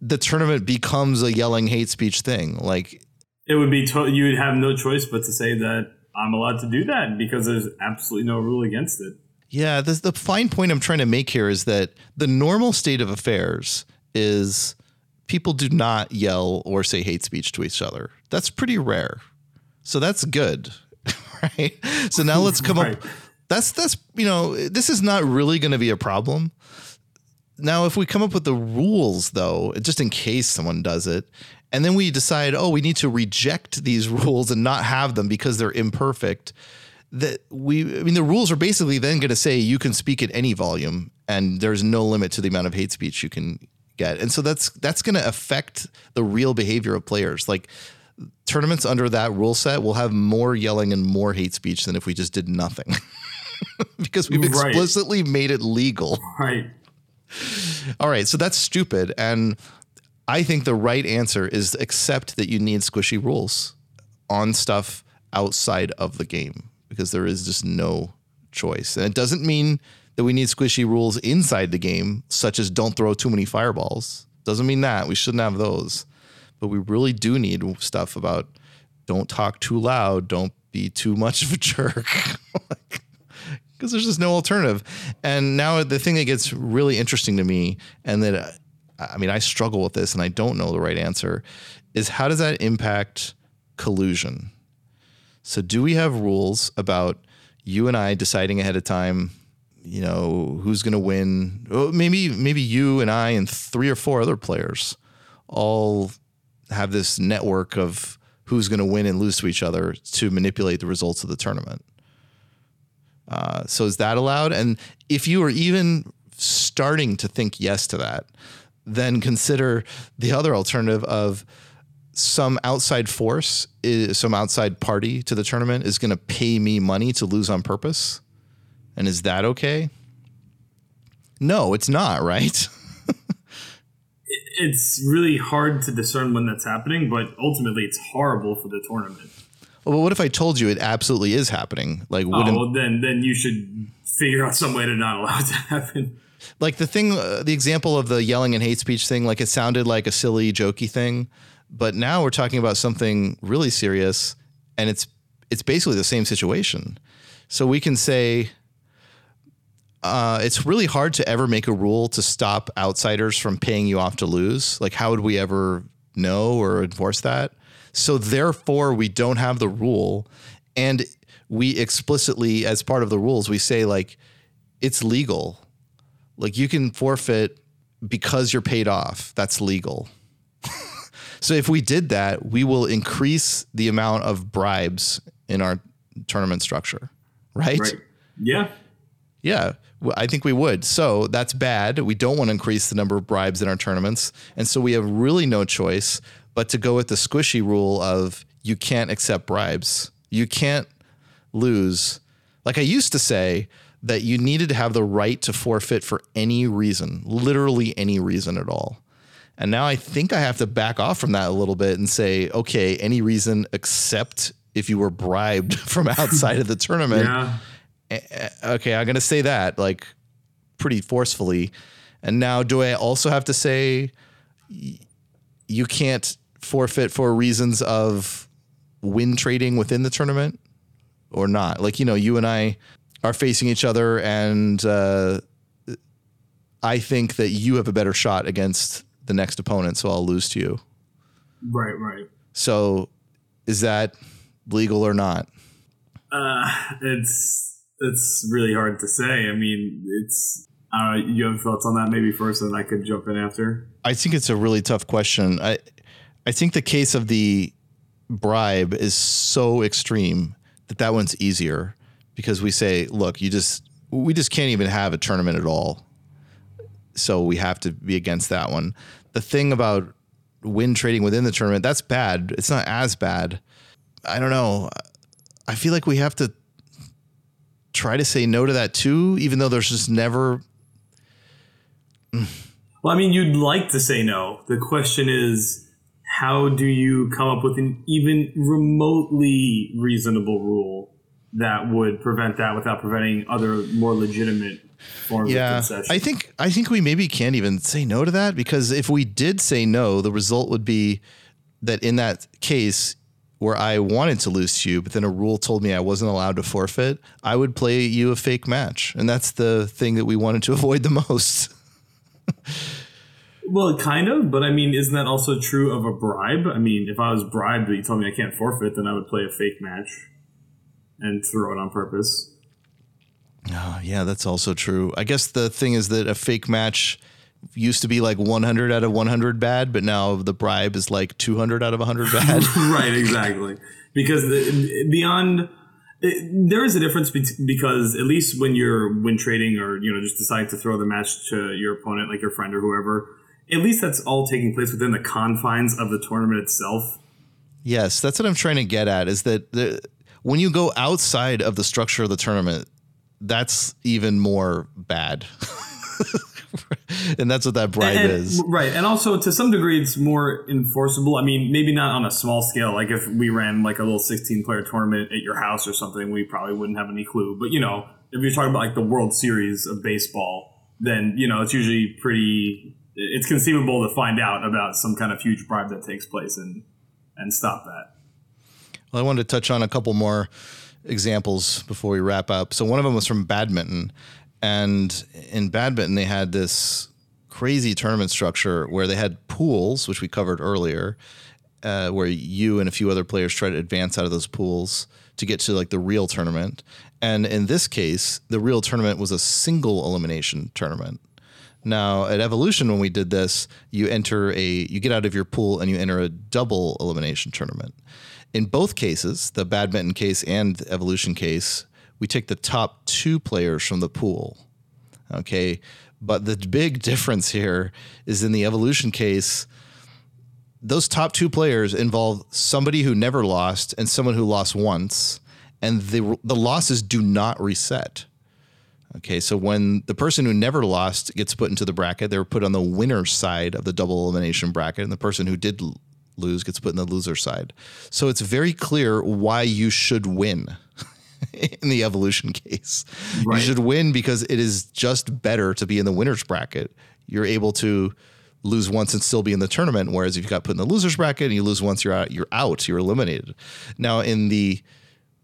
the tournament becomes a yelling hate speech thing. Like it would be to- you would have no choice but to say that I'm allowed to do that because there's absolutely no rule against it. Yeah, this, the fine point I'm trying to make here is that the normal state of affairs is people do not yell or say hate speech to each other. That's pretty rare. So that's good, <laughs> right? So now let's come right. up that's that's you know, this is not really going to be a problem. Now, if we come up with the rules though, just in case someone does it, and then we decide, "Oh, we need to reject these <laughs> rules and not have them because they're imperfect." That we I mean the rules are basically then going to say you can speak at any volume and there's no limit to the amount of hate speech you can get. And so that's that's going to affect the real behavior of players. Like tournaments under that rule set will have more yelling and more hate speech than if we just did nothing. <laughs> because we've Right. explicitly made it legal. Right. All right, so that's stupid. And I think the right answer is accept that you need squishy rules on stuff outside of the game because there is just no choice. And it doesn't mean that we need squishy rules inside the game, such as don't throw too many fireballs. Doesn't mean that. We shouldn't have those. But we really do need stuff about don't talk too loud, don't be too much of a jerk. <laughs> because there's just no alternative. And now the thing that gets really interesting to me, and that uh, I mean, I struggle with this, and I don't know the right answer, is how does that impact collusion? So, do we have rules about you and I deciding ahead of time? You know who's going to win? Oh, maybe maybe you and I and three or four other players all have this network of who's going to win and lose to each other to manipulate the results of the tournament. Uh, so is that allowed? And if you are even starting to think yes to that, then consider the other alternative of some outside force, is, some outside party to the tournament is going to pay me money to lose on purpose. And is that okay? No, it's not, right? <laughs> It's really hard to discern when that's happening, but ultimately it's horrible for the tournament. well, what if I told you it absolutely is happening? Like, Oh, well, then then you should figure out some way to not allow it to happen. like the thing uh, the example of the yelling and hate speech thing like it sounded like a silly jokey thing but now we're talking about something really serious and it's it's basically the same situation. So we can say uh, it's really hard to ever make a rule to stop outsiders from paying you off to lose. Like how would we ever know or enforce that? So therefore we don't have the rule. And we explicitly as part of the rules we say like it's legal. Like you can forfeit because you're paid off. That's legal. So if we did that, we will increase the amount of bribes in our tournament structure, right? Right. Yeah. Yeah, I think we would. So that's bad. We don't want to increase the number of bribes in our tournaments. And so we have really no choice but to go with the squishy rule of you can't accept bribes. You can't lose. Like I used to say that you needed to have the right to forfeit for any reason, literally any reason at all. And now I think I have to back off from that a little bit and say, okay, any reason except if you were bribed <laughs> from outside of the tournament <laughs> Yeah. okay, I'm going to say that like pretty forcefully. And now, do I also have to say you can't forfeit for reasons of win trading within the tournament or not? Like, you know, you and I are facing each other, and uh, I think that you have a better shot against the next opponent, so I'll lose to you. Right. Right. So, is that legal or not? Uh, it's it's really hard to say. I mean, it's. I. You have thoughts on that? Maybe first, and I could jump in after. I think it's a really tough question. I I think the case of the bribe is so extreme that that one's easier because we say, look, you just we just can't even have a tournament at all. So we have to be against that one. The thing about win trading within the tournament, that's bad. It's not as bad. I don't know. I feel like we have to try to say no to that too, even though there's just never Well, I mean, you'd like to say no. The question is, how do you come up with an even remotely reasonable rule that would prevent that without preventing other more legitimate yeah concession? i think i think we maybe can't even say no to that because if we did say no the result would be that in that case where i wanted to lose to you but then a rule told me i wasn't allowed to forfeit i would play you a fake match and that's the thing that we wanted to <laughs> avoid the most well, kind of, but I mean, isn't that also true of a bribe? I mean, if I was bribed but you told me I can't forfeit, then I would play a fake match and throw it on purpose. Oh, yeah that's also true i guess the thing is that a fake match used to be like 100 out of 100 bad but now the bribe is like 200 out of 100 bad <laughs> right, exactly. Because the, beyond, it, there is a difference bet- because at least when you're win trading or you know just decide to throw the match to your opponent, like your friend or whoever, at least that's all taking place within the confines of the tournament itself. Yes, that's what I'm trying to get at. Is that the, when you go outside of the structure of the tournament, that's even more bad. <laughs> and that's what that bribe And- is. Right. And also, to some degree, it's more enforceable. I mean, maybe not on a small scale. Like if we ran like a little 16 player tournament at your house or something, we probably wouldn't have any clue. But, you know, if you're talking about like the World Series of baseball, then, you know, it's usually pretty, it's conceivable to find out about some kind of huge bribe that takes place and, and stop that. Well, I wanted to touch on a couple more examples before we wrap up. So one of them was from badminton, and in badminton they had this crazy tournament structure where they had pools, which we covered earlier, uh, where you and a few other players try to advance out of those pools to get to like the real tournament. And in this case, the real tournament was a single elimination tournament. Now at Evolution, when we did this, you enter a you get out of your pool and you enter a double elimination tournament. In both cases, the badminton case and Evolution case, we take the top two players from the pool. Okay, but the big <laughs> difference here is in the Evolution case, those top two players involve somebody who never lost and someone who lost once, and the the losses do not reset. Okay, so when the person who never lost gets put into the bracket, they're put on the winner's side of the double elimination bracket, and the person who did lose gets put in the loser side. So it's very clear why you should win <laughs> in the evolution case. Right. You should win because it is just better to be in the winner's bracket. You're able to lose once and still be in the tournament. Whereas if you got put in the loser's bracket and you lose once, you're out. You're out. You're eliminated. Now in the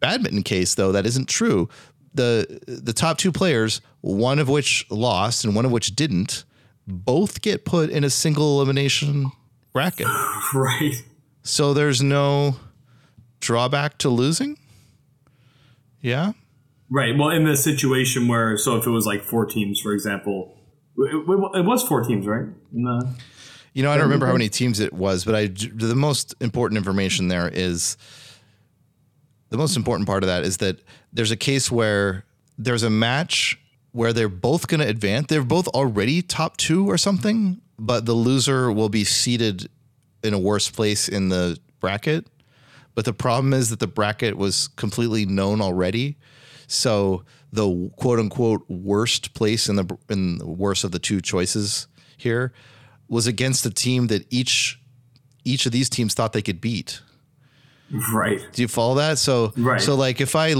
badminton case, though, that isn't true. the The top two players, one of which lost and one of which didn't, both get put in a single elimination bracket. <laughs> Right. So there's no drawback to losing. Yeah. Right. Well, in the situation where, so if it was like four teams, for example, it, it- was four teams, right? The- You know, I don't remember how many teams it was, but I the most important information there is the most important part of that is that there's a case where there's a match where they're both going to advance. They're both already top 2 or something, but the loser will be seated in a worse place in the bracket. But the problem is that the bracket was completely known already. So the quote unquote worst place in the in the worst of the two choices here was against a team that each each of these teams thought they could beat. right. Do you follow that? So Right. so like if I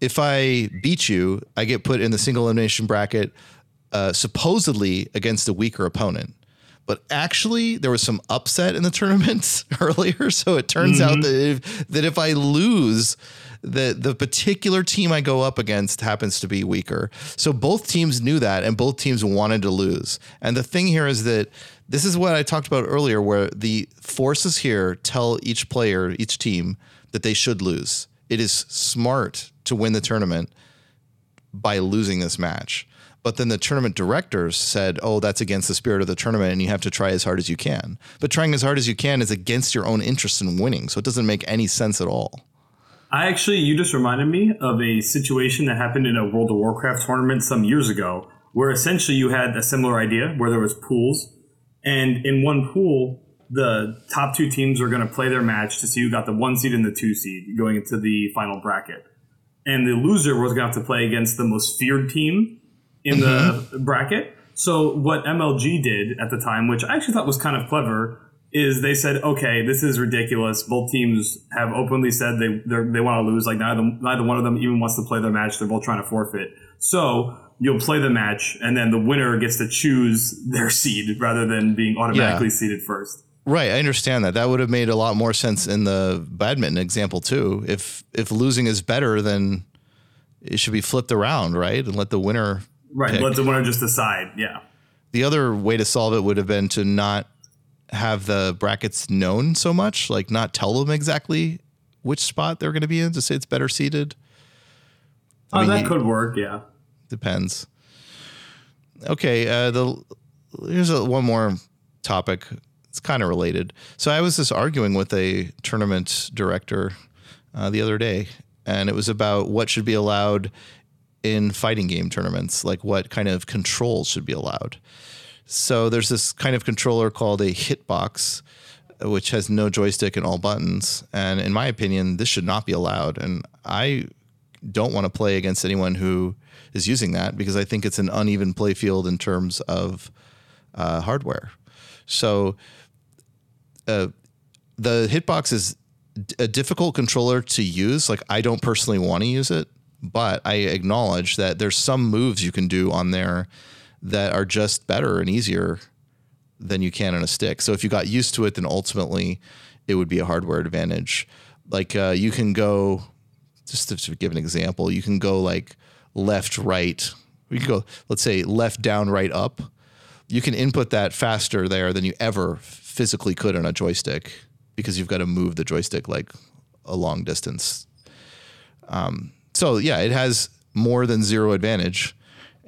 if I beat you, I get put in the single elimination bracket uh, supposedly against a weaker opponent. But actually, there was some upset in the <laughs> tournament <laughs> earlier, so it turns out that if, that if I lose, the the particular team I go up against happens to be weaker. So both teams knew that, and both teams wanted to lose. And the thing here is that this is what I talked about earlier, where the forces here tell each player, each team, that they should lose. It is smart to win the tournament by losing this match. But then the tournament directors said, oh, that's against the spirit of the tournament and you have to try as hard as you can. But trying as hard as you can is against your own interest in winning. So it doesn't make any sense at all. I actually, you just reminded me of a situation that happened in a World of Warcraft tournament some years ago, where essentially you had a similar idea where there was pools, and in one pool, the top two teams are going to play their match to see who got the one seed and the two seed going into the final bracket, and the loser was going to have to play against the most feared team in the mm-hmm. bracket. So what MLG did at the time, which I actually thought was kind of clever, is they said, okay, this is ridiculous. Both teams have openly said they they want to lose. Like neither neither one of them even wants to play their match. They're both trying to forfeit. So you'll play the match, and then the winner gets to choose their seed rather than being automatically Yeah. seeded first. Right, I understand that. That would have made a lot more sense in the badminton example too. If if losing is better, then it should be flipped around, right? And let the winner Right. pick. Let the winner just decide. Yeah. The other way to solve it would have been to not have the brackets known so much, like not tell them exactly which spot they're going to be in to say it's better seated. Oh, mean, that you- could work. Yeah. Depends. Okay, uh, the here's a, one more topic. It's kind of related. So I was just arguing with a tournament director uh, the other day, and it was about what should be allowed in fighting game tournaments, like what kind of controls should be allowed. So there's this kind of controller called a hitbox, which has no joystick and all buttons. And in my opinion, this should not be allowed. And I don't want to play against anyone who is using that because I think it's an uneven play field in terms of uh, hardware. So uh, the hitbox is a difficult controller to use. Like I don't personally want to use it, but I acknowledge that there's some moves you can do on there that are just better and easier than you can on a stick. So if you got used to it, then ultimately it would be a hardware advantage. Like uh, you can go, just to, to give an example, you can go like left, right. You can go, let's say left, down, right, up. You can input that faster there than you ever physically could on a joystick because you've got to move the joystick like a long distance. Um, so yeah, it has more than zero advantage,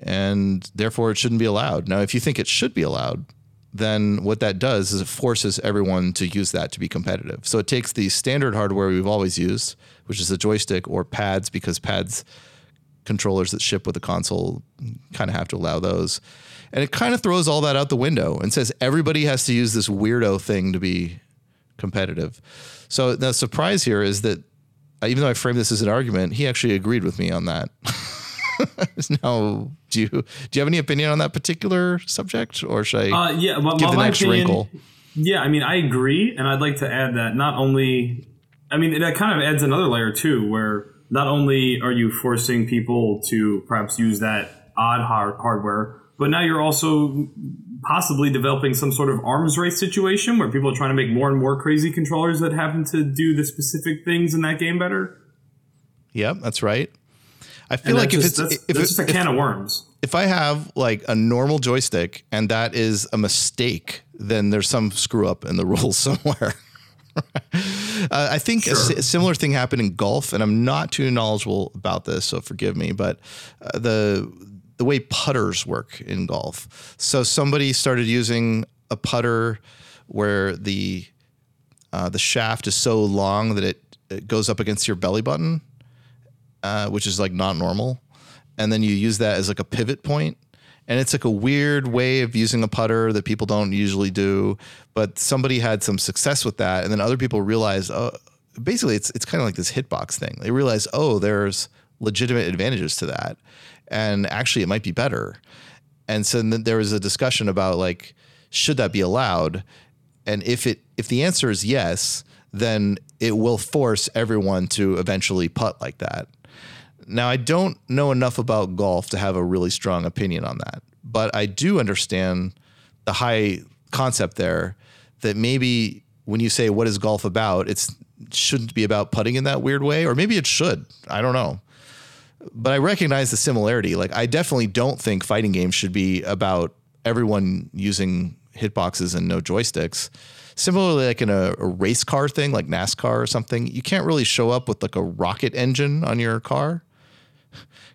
and therefore it shouldn't be allowed. Now, if you think it should be allowed, then what that does is it forces everyone to use that to be competitive. So it takes the standard hardware we've always used, which is a joystick or pads, because pads controllers that ship with the console kind of have to allow those. And it kind of throws all that out the window and says everybody has to use this weirdo thing to be competitive. So the surprise here is that even though I framed this as an argument, he actually agreed with me on that. <laughs> now, do you do you have any opinion on that particular subject, or should I uh, yeah, well, give the next opinion- wrinkle? Yeah, I mean, I agree, and I'd like to add that not only, I mean, that kind of adds another layer too, where not only are you forcing people to perhaps use that odd hard- hardware, but now you're also possibly developing some sort of arms race situation where people are trying to make more and more crazy controllers that happen to do the specific things in that game better. Yep, that's right. I feel like if just, it's that's, if, that's it- just a if- can of worms. if I have like a normal joystick and that is a mistake, then there's some screw up in the <laughs> rules somewhere. <laughs> uh, I think a, si- similar thing happened in golf, and I'm not too knowledgeable about this, so forgive me. But uh, the the way putters work in golf, so somebody started using a putter where the uh, the shaft is so long that it, it goes up against your belly button, uh, which is like not normal. And then you use that as like a pivot point. And it's like a weird way of using a putter that people don't usually do. But somebody had some success with that. And then other people realized, oh, basically, it's, it's kind of like this hitbox thing. They realize, oh, there's legitimate advantages to that. And actually, it might be better. And so then there was a discussion about like, should that be allowed? And if it if the answer is yes, then it will force everyone to eventually putt like that. Now, I don't know enough about golf to have a really strong opinion on that, but I do understand the high concept there that maybe when you say what is golf about, it's shouldn't be about putting in that weird way, or maybe it should. I don't know. But I recognize the similarity. Like I definitely don't think fighting games should be about everyone using hitboxes and no joysticks. Similarly, like in a, a race car thing, like NASCAR or something, you can't really show up with like a rocket engine on your car.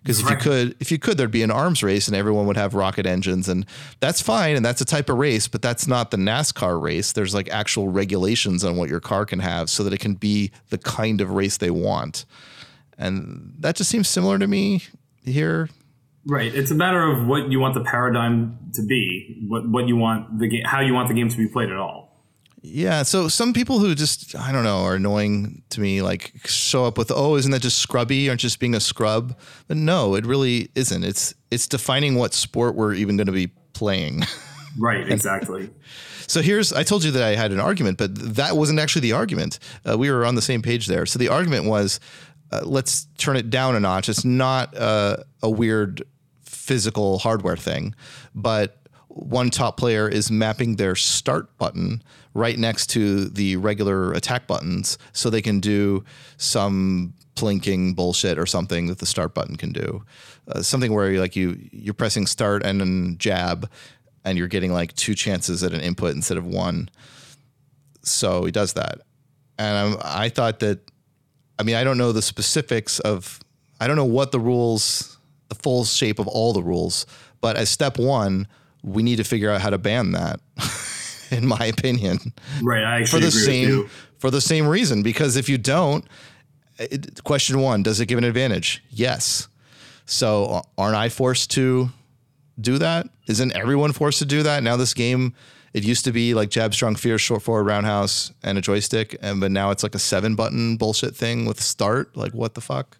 Because if you could, if you could, there'd be an arms race and everyone would have rocket engines, and that's fine, and that's a type of race, but that's not the NASCAR race. There's like actual regulations on what your car can have, so that it can be the kind of race they want, and that just seems similar to me here. Right. It's a matter of what you want the paradigm to be, what what you want the game, how you want the game to be played at all. Yeah, so some people who just I don't know are annoying to me, like show up with, "Oh, isn't that just scrubby? Aren't just being a scrub?" But no, it really isn't. It's it's defining what sport we're even going to be playing. <laughs> Right. Exactly. So here's I told you that I had an argument, but that wasn't actually the argument. Uh, we were on the same page there. So the argument was, uh, let's turn it down a notch. It's not uh, a weird physical hardware thing, but one top player is mapping their start button right next to the regular attack buttons, so they can do some plinking bullshit or something that the start button can do. Uh, something where you're like you you're pressing start and then jab, and you're getting like two chances at an input instead of one. So he does that, and um, I thought that. I mean, I don't know the specifics of. I don't know what the rules, the full shape of all the rules, but as step one, we need to figure out how to ban that. <laughs> in my opinion, Right. I for the agree with same you. for the same reason. Because if you don't, it, question one: Does it give an advantage? Yes. So aren't I forced to do that? Isn't everyone forced to do that? Now this game, it used to be like jab, strong, fierce, short forward, roundhouse, and a joystick, and but now it's like a seven button bullshit thing with start. Like what the fuck?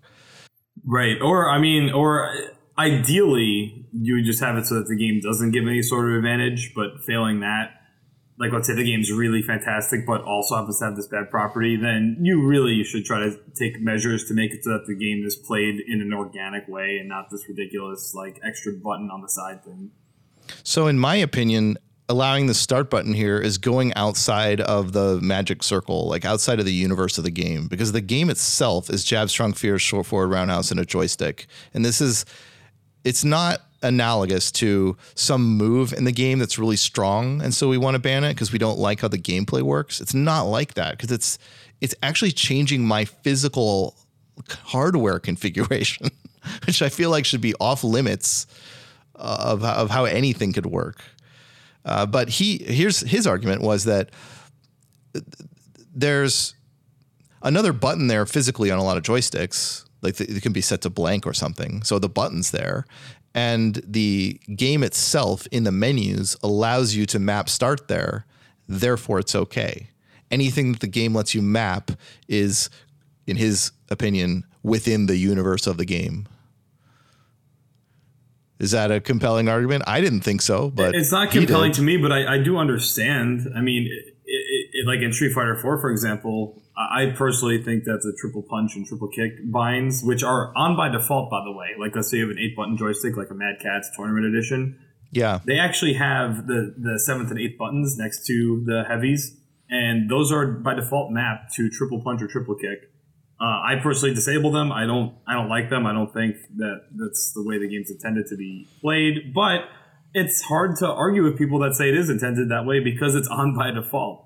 Right. Or I mean, or ideally, you would just have it so that the game doesn't give any sort of advantage. But failing that, like let's say the game's really fantastic, but also happens to have this bad property, then you really should try to take measures to make it so that the game is played in an organic way and not this ridiculous like extra button on the side thing. So, in my opinion, allowing the start button here is going outside of the magic circle, like outside of the universe of the game, because the game itself is jab, strong, fierce, short forward, roundhouse, and a joystick. And this is, it's not analogous to some move in the game that's really strong, and so we want to ban it because we don't like how the gameplay works. It's not like that because it's it's actually changing my physical hardware <laughs> configuration, which I feel like should be off limits of of how anything could work. Uh, but he here's his argument was that there's another button there physically on a lot of joysticks. Like it can be set to blank or something. So the button's there. And the game itself in the menus allows you to map start there. Therefore, it's okay. Anything that the game lets you map is, in his opinion, within the universe of the game. Is that a compelling argument? I didn't think so, but it's not compelling to me. But I, I do understand. I mean, it, it, it, like in Street Fighter Four, for example, I personally think that the triple punch and triple kick binds, which are on by default, by the way, like let's say you have an eight button joystick, like a Mad Catz Tournament Edition. Yeah, they actually have the the seventh and eighth buttons next to the heavies, and those are by default mapped to triple punch or triple kick. Uh, I personally disable them. I don't. I don't like them. I don't think that that's the way the game's intended to be played. But it's hard to argue with people that say it is intended that way because it's on by default.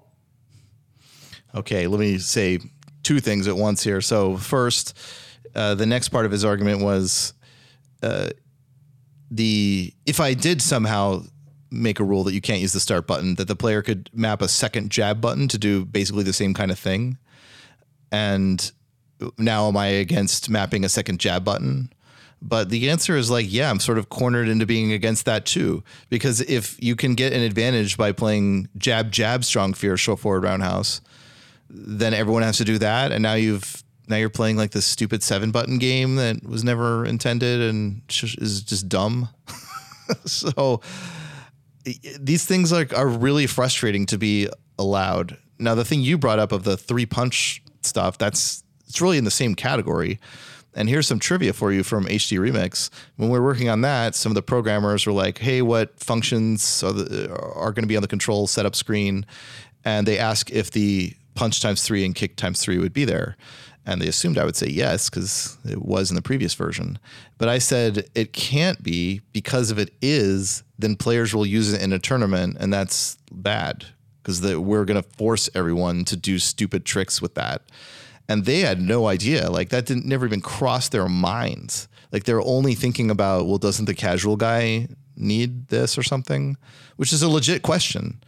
Okay, let me say two things at once here. So first, uh, the next part of his argument was uh, the if I did somehow make a rule that you can't use the start button, that the player could map a second jab button to do basically the same kind of thing, and now am I against mapping a second jab button? But the answer is like, yeah, I'm sort of cornered into being against that too. Because if you can get an advantage by playing jab, jab, strong fierce, short forward roundhouse, then everyone has to do that. And now you've, now you're playing like this stupid seven button game that was never intended and is just dumb. <laughs> so these things like are really frustrating to be allowed. Now, the thing you brought up of the three punch stuff, that's, it's really in the same category. And here's some trivia for you from HD Remix. When we are working on that, some of the programmers were like, "Hey, what functions are, are going to be on the control setup screen?" And they ask if the punch times three and kick times three would be there. And they assumed I would say yes because it was in the previous version. But I said it can't be because if it is, then players will use it in a tournament, and that's bad because we're going to force everyone to do stupid tricks with that and they had no idea. Like that didn't never even cross their minds. Like they're only thinking about, well, doesn't the casual guy need this or something? Which is a legit question.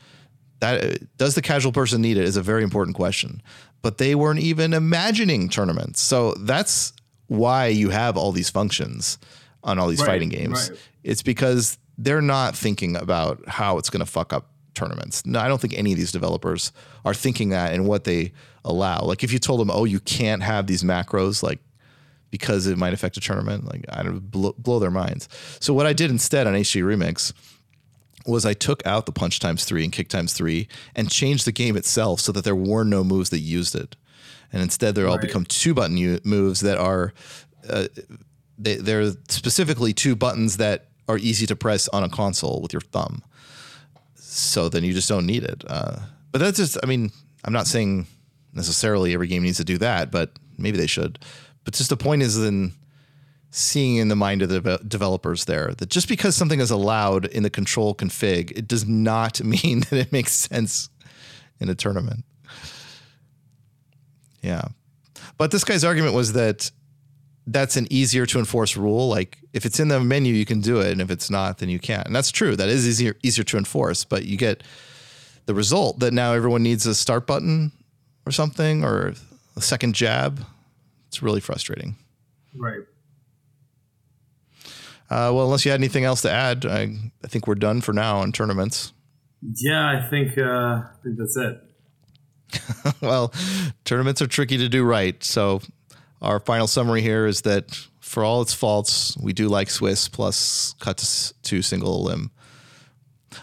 That does the casual person need it is a very important question. But they weren't even imagining tournaments. So that's why you have all these functions on all these right, fighting games. Right. It's because they're not thinking about how it's going to fuck up tournaments. No, I don't think any of these developers are thinking that and what they allow. Like if you told them, oh, you can't have these macros, like because it might affect a tournament, like I don't blow, blow their minds. So what I did instead on HD Remix was I took out the punch times three and kick times three and changed the game itself so that there were no moves that used it, and instead they're right. all become two button u- moves that are. Uh, they, they're specifically two buttons that are easy to press on a console with your thumb so then you just don't need it. Uh, but that's just, I mean, I'm not saying necessarily every game needs to do that, but maybe they should. But just the point is then seeing in the mind of the developers there that just because something is allowed in the control config, it does not <laughs> mean that it makes sense in a tournament. Yeah. But this guy's argument was that that's an easier to enforce rule. Like if it's in the menu, you can do it, and if it's not, then you can't. And that's true. That is easier easier to enforce. But you get the result that now everyone needs a start button or something or a second jab. It's really frustrating. Right. Uh, well, unless you had anything else to add, I, I think we're done for now on tournaments. Yeah, I think uh, I think that's it. <laughs> well, tournaments are tricky to do right. So, our final summary here is that for all its faults, we do like Swiss plus cuts to single elim.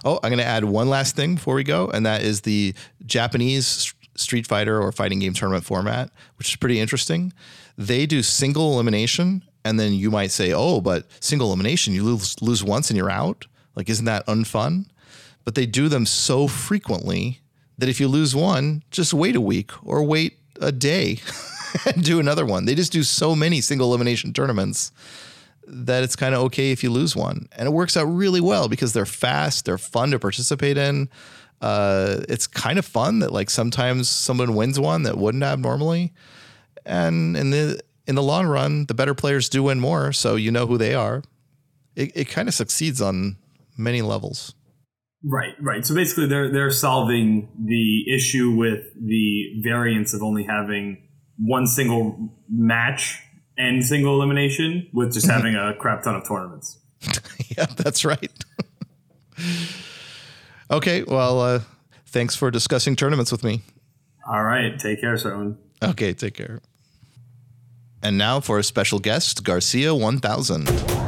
Oh, I'm going to add one last thing before we go, and that is the Japanese Street Fighter or fighting game tournament format, which is pretty interesting. They do single elimination, and then you might say, "Oh, but single elimination, you lose lose once and you're out." Like, isn't that unfun? But they do them so frequently that if you lose one, just wait a week or wait a day <laughs> and <laughs> do another one. They just do so many single elimination tournaments that it's kind of okay if you lose one. And it works out really well because they're fast, they're fun to participate in. Uh, it's kind of fun that like sometimes someone wins one that wouldn't have normally. And in the in the long run, the better players do win more, so you know who they are. It, it kind of succeeds on many levels. Right, right. So basically, they're they're solving the issue with the variance of only having one single match and single elimination, with just <laughs> having a crap ton of tournaments. <laughs> yeah, that's right. <laughs> okay, well, uh, thanks for discussing tournaments with me. All right, take care, Sirlin. Okay, take care. And now for a special guest, Garcia 1000.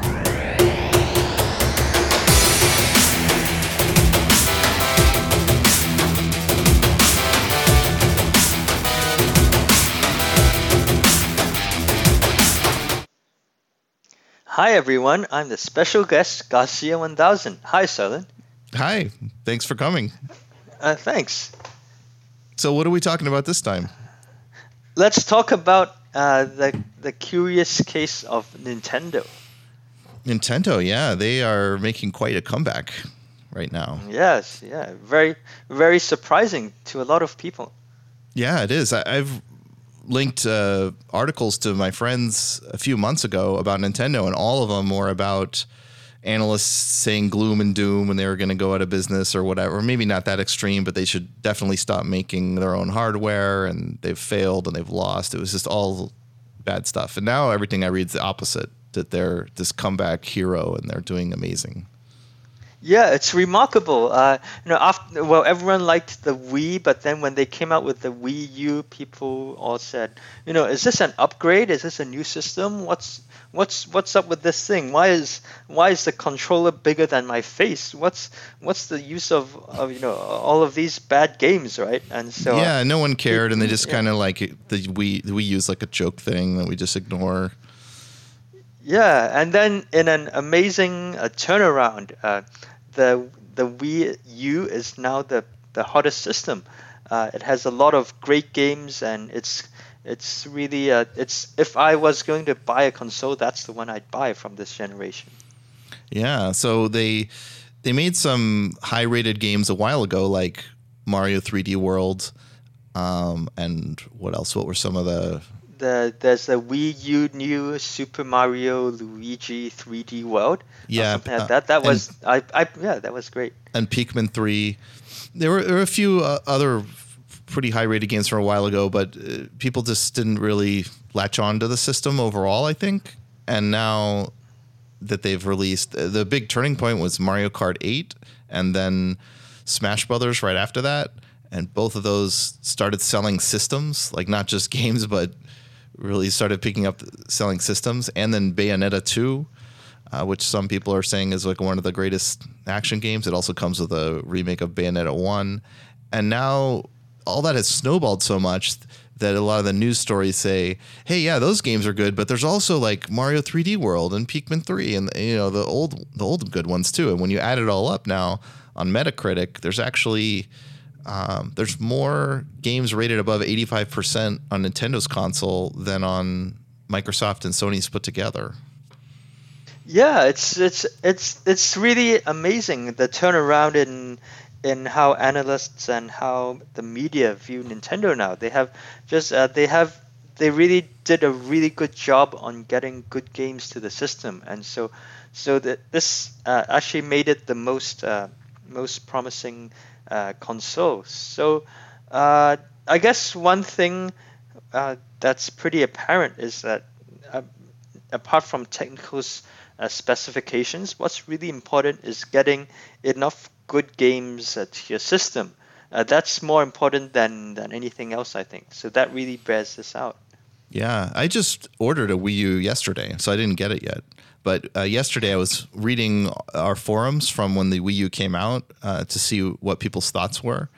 Hi everyone, I'm the special guest Garcia 1000. Hi, Sirlin. Hi, thanks for coming. Uh, thanks. So, what are we talking about this time? Let's talk about uh, the the curious case of Nintendo. Nintendo, yeah, they are making quite a comeback right now. Yes, yeah, very very surprising to a lot of people. Yeah, it is. I, have linked uh, articles to my friends a few months ago about Nintendo, and all of them were about analysts saying gloom and doom when they were going to go out of business or whatever. Maybe not that extreme, but they should definitely stop making their own hardware, and they've failed and they've lost. It was just all bad stuff. And now everything I read is the opposite that they're this comeback hero and they're doing amazing. Yeah, it's remarkable. Uh, you know, after well, everyone liked the Wii, but then when they came out with the Wii U, people all said, you know, is this an upgrade? Is this a new system? What's what's what's up with this thing? Why is why is the controller bigger than my face? What's what's the use of, of you know all of these bad games, right? And so yeah, no one cared, and they just yeah. kind of like the Wii we we use like a joke thing that we just ignore. Yeah, and then in an amazing uh, turnaround. Uh, the the Wii U is now the the hottest system. Uh, it has a lot of great games, and it's it's really uh, it's if I was going to buy a console, that's the one I'd buy from this generation. Yeah, so they they made some high rated games a while ago, like Mario 3D World, um, and what else? What were some of the the there's a Wii U new Super Mario Luigi 3D World. Yeah, like uh, that that was I, I yeah that was great. And Pikmin 3. There were, there were a few uh, other pretty high rated games from a while ago, but uh, people just didn't really latch on to the system overall. I think, and now that they've released uh, the big turning point was Mario Kart 8, and then Smash Brothers right after that and both of those started selling systems, like not just <laughs> games, but really started picking up selling systems, and then Bayonetta 2, uh, which some people are saying is like one of the greatest action games. It also comes with a remake of Bayonetta 1. And now all that has snowballed so much that a lot of the news stories say, "Hey, yeah, those games are good, but there's also like Mario 3D World and Pikmin 3 and you know the old the old good ones too." And when you add it all up now on Metacritic, there's actually um, there's more games rated above 85% on Nintendo's console than on Microsoft and Sony's put together. Yeah, it's it's it's it's really amazing the turnaround in in how analysts and how the media view Nintendo now. They have just uh, they have they really did a really good job on getting good games to the system, and so so that this uh, actually made it the most uh, most promising uh, console. So uh, I guess one thing uh, that's pretty apparent is that uh, apart from technical uh, specifications. What's really important is getting enough good games to your system. Uh, that's more important than, than anything else, I think. So that really bears this out. Yeah, I just ordered a Wii U yesterday, so I didn't get it yet. But uh, yesterday I was reading our forums from when the Wii U came out uh, to see what people's thoughts were.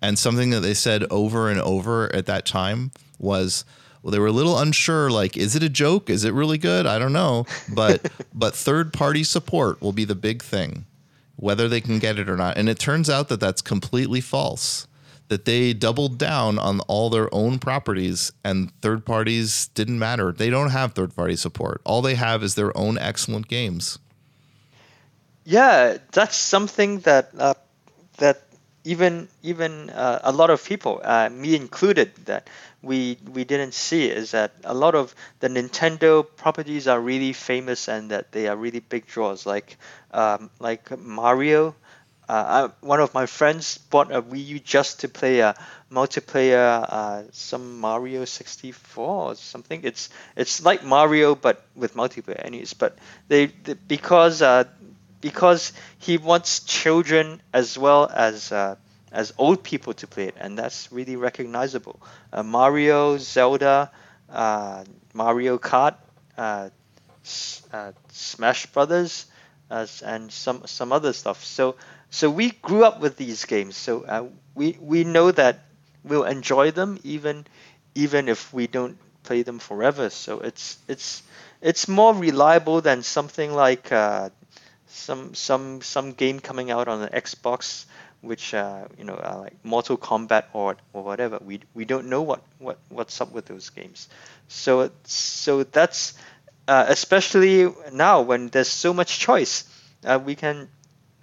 And something that they said over and over at that time was, well, they were a little unsure. Like, is it a joke? Is it really good? I don't know. But <laughs> but third party support will be the big thing, whether they can get it or not. And it turns out that that's completely false. That they doubled down on all their own properties, and third parties didn't matter. They don't have third party support. All they have is their own excellent games. Yeah, that's something that uh, that even even uh, a lot of people, uh, me included, that we we didn't see is that a lot of the Nintendo properties are really famous and that they are really big draws. Like um, like Mario, I, one of my friends bought a Wii U just to play a multiplayer, uh, some Mario 64 or something. It's it's like Mario but with multiplayer, anyways. But they, they because uh, because he wants children as well as uh, as old people to play it, and that's really recognizable. Uh, Mario, Zelda, uh, Mario Kart, uh, uh, Smash Brothers, uh, and some some other stuff. So so we grew up with these games, so we we know that we'll enjoy them even even if we don't play them forever. So it's it's it's more reliable than something like uh, some some some game coming out on the Xbox, which uh, you know uh, like Mortal Kombat or or whatever. We we don't know what what what's up with those games. So so that's uh, especially now when there's so much choice. Uh, we can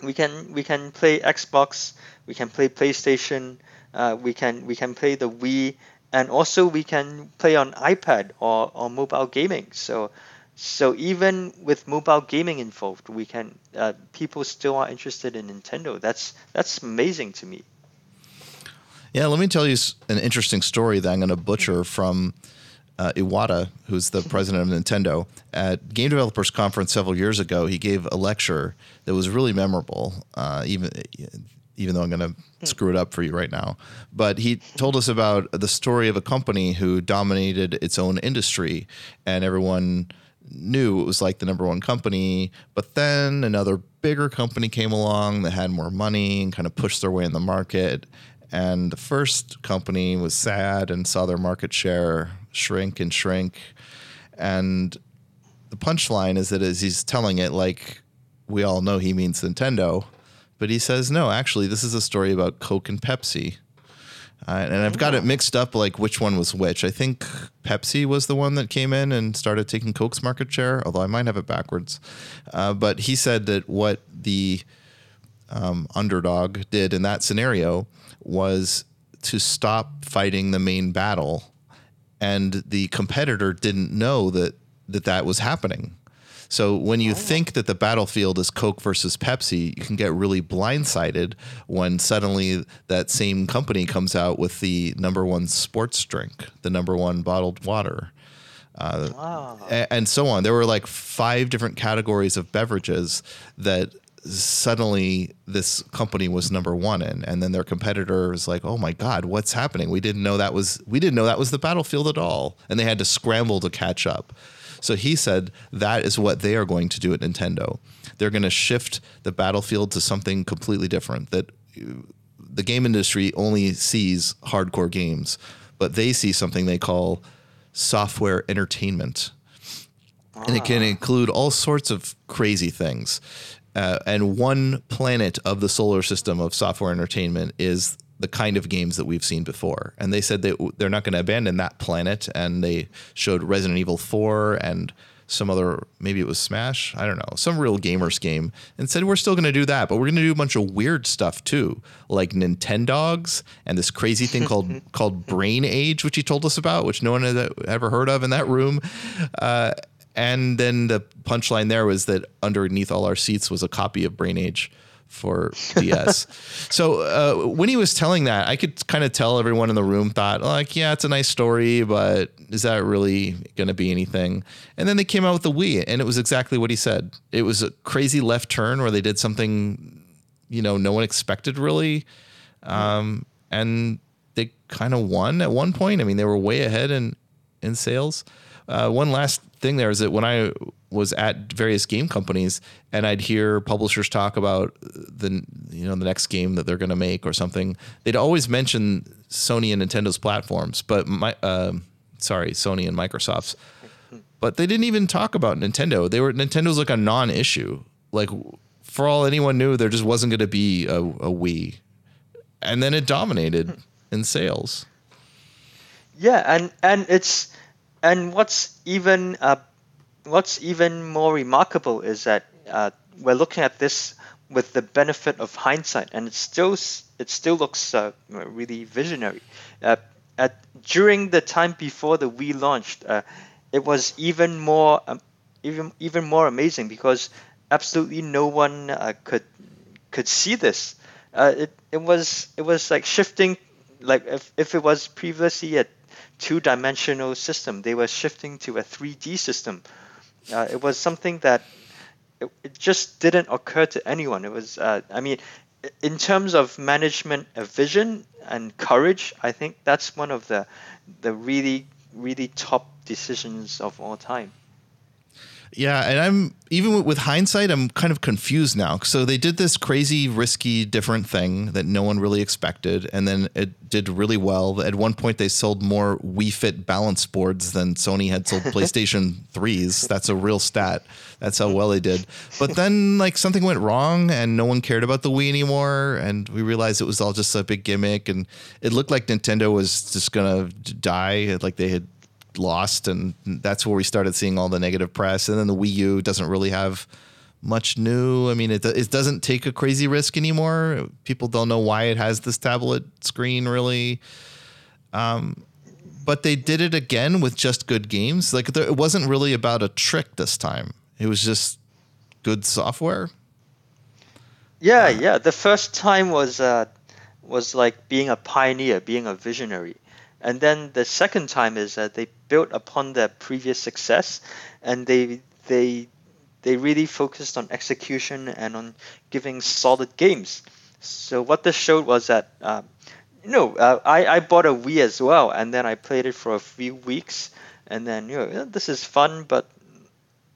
we can we can play Xbox, we can play PlayStation, uh, we can we can play the Wii, and also we can play on iPad or, or mobile gaming. So so even with mobile gaming involved, we can uh, people still are interested in Nintendo. That's that's amazing to me. Yeah, let me tell you an interesting story that I'm going to butcher from uh, Iwata, who's the president of Nintendo. At Game Developers Conference several years ago, he gave a lecture that was really memorable. Uh, even even though I'm going to screw it up for you right now. But he told us about the story of a company who dominated its own industry, and everyone knew it was like the number one company. But then another bigger company came along that had more money and kind of pushed their way in the market. And the first company was sad and saw their market share shrink and shrink. And the punchline is that as he's telling it, like we all know he means Nintendo, but he says, no, actually, this is a story about Coke and Pepsi uh, and I've got it mixed up like which one was which. I think Pepsi was the one that came in and started taking Coke's market share, although I might have it backwards. Uh, but he said that what the um, underdog did in that scenario was to stop fighting the main battle, and the competitor didn't know that that, that was happening. So when you oh. think that the battlefield is Coke versus Pepsi, you can get really blindsided when suddenly that same company comes out with the number one sports drink, the number one bottled water. Uh, wow. and so on. There were like five different categories of beverages that suddenly this company was number one in and then their competitor was like oh my god what's happening we didn't know that was we didn't know that was the battlefield at all and they had to scramble to catch up so he said that is what they are going to do at Nintendo. They're going to shift the battlefield to something completely different. That the game industry only sees hardcore games, but they see something they call software entertainment. And it can ah. include all sorts of crazy things. Uh, and one planet of the solar system of software entertainment is the kind of games that we've seen before. And they said that they're not going to abandon that planet. And they showed Resident Evil 4 and some other, maybe it was Smash, I don't know, some real gamers game, and said we're still going to do that, but we're going to do a bunch of weird stuff too, like Nintendogs and this crazy thing called <laughs> called Brain Age, which he told us about, which no one had ever heard of in that room. Uh, and then the punchline there was that underneath all our seats was a copy of Brain Age for DS. <laughs> so uh, when he was telling that, I could kind of tell everyone in the room thought, like, yeah, it's a nice story, but is that really going to be anything? And then they came out with the Wii, and it was exactly what he said. It was a crazy left turn where they did something, you know, no one expected really, um, and they kind of won at one point. I mean, they were way ahead in in sales. Uh, one last thing there is that when I was at various game companies and I'd hear publishers talk about the you know the next game that they're going to make or something, they'd always mention Sony and Nintendo's platforms, but my uh, sorry, Sony and Microsoft's. But they didn't even talk about Nintendo. They were Nintendo's like a non-issue. Like for all anyone knew, there just wasn't going to be a, a Wii, and then it dominated in sales. Yeah, and and it's and what's even uh, what's even more remarkable is that uh, we're looking at this with the benefit of hindsight, and it still it still looks uh, really visionary. Uh, at during the time before the Wii launched, uh, it was even more um, even even more amazing because absolutely no one uh, could could see this. It it was it was like shifting, like if if it was previously a two-dimensional system, they were shifting to a 3D system uh, it was something that it, it, just didn't occur to anyone. It was, uh, I mean, in terms of management of vision and courage, I think that's one of the the really really top decisions of all time. Yeah, and I'm even with hindsight, I'm kind of confused now. So they did this crazy, risky, different thing that no one really expected, and then it did really well. At one point, they sold more Wii Fit balance boards than Sony had sold <laughs> PlayStation threes. That's a real stat. That's how well they did. But then, like something went wrong, and no one cared about the Wii anymore, and we realized it was all just a big gimmick, and it looked like Nintendo was just gonna die, like they had lost, and that's where we started seeing all the negative press. And then the Wii U doesn't really have much new. I mean, it it doesn't take a crazy risk anymore. People don't know why it has this tablet screen really. Um, but they did it again with just good games. Like there, it wasn't really about a trick this time. It was just good software. Yeah, yeah. The first time was uh, was like being a pioneer, being a visionary. And then the second time is that they built upon their previous success, and they they they really focused on execution and on giving solid games. So what this showed was that uh, you know uh, I I bought a Wii as well, and then I played it for a few weeks, and then you know this is fun, but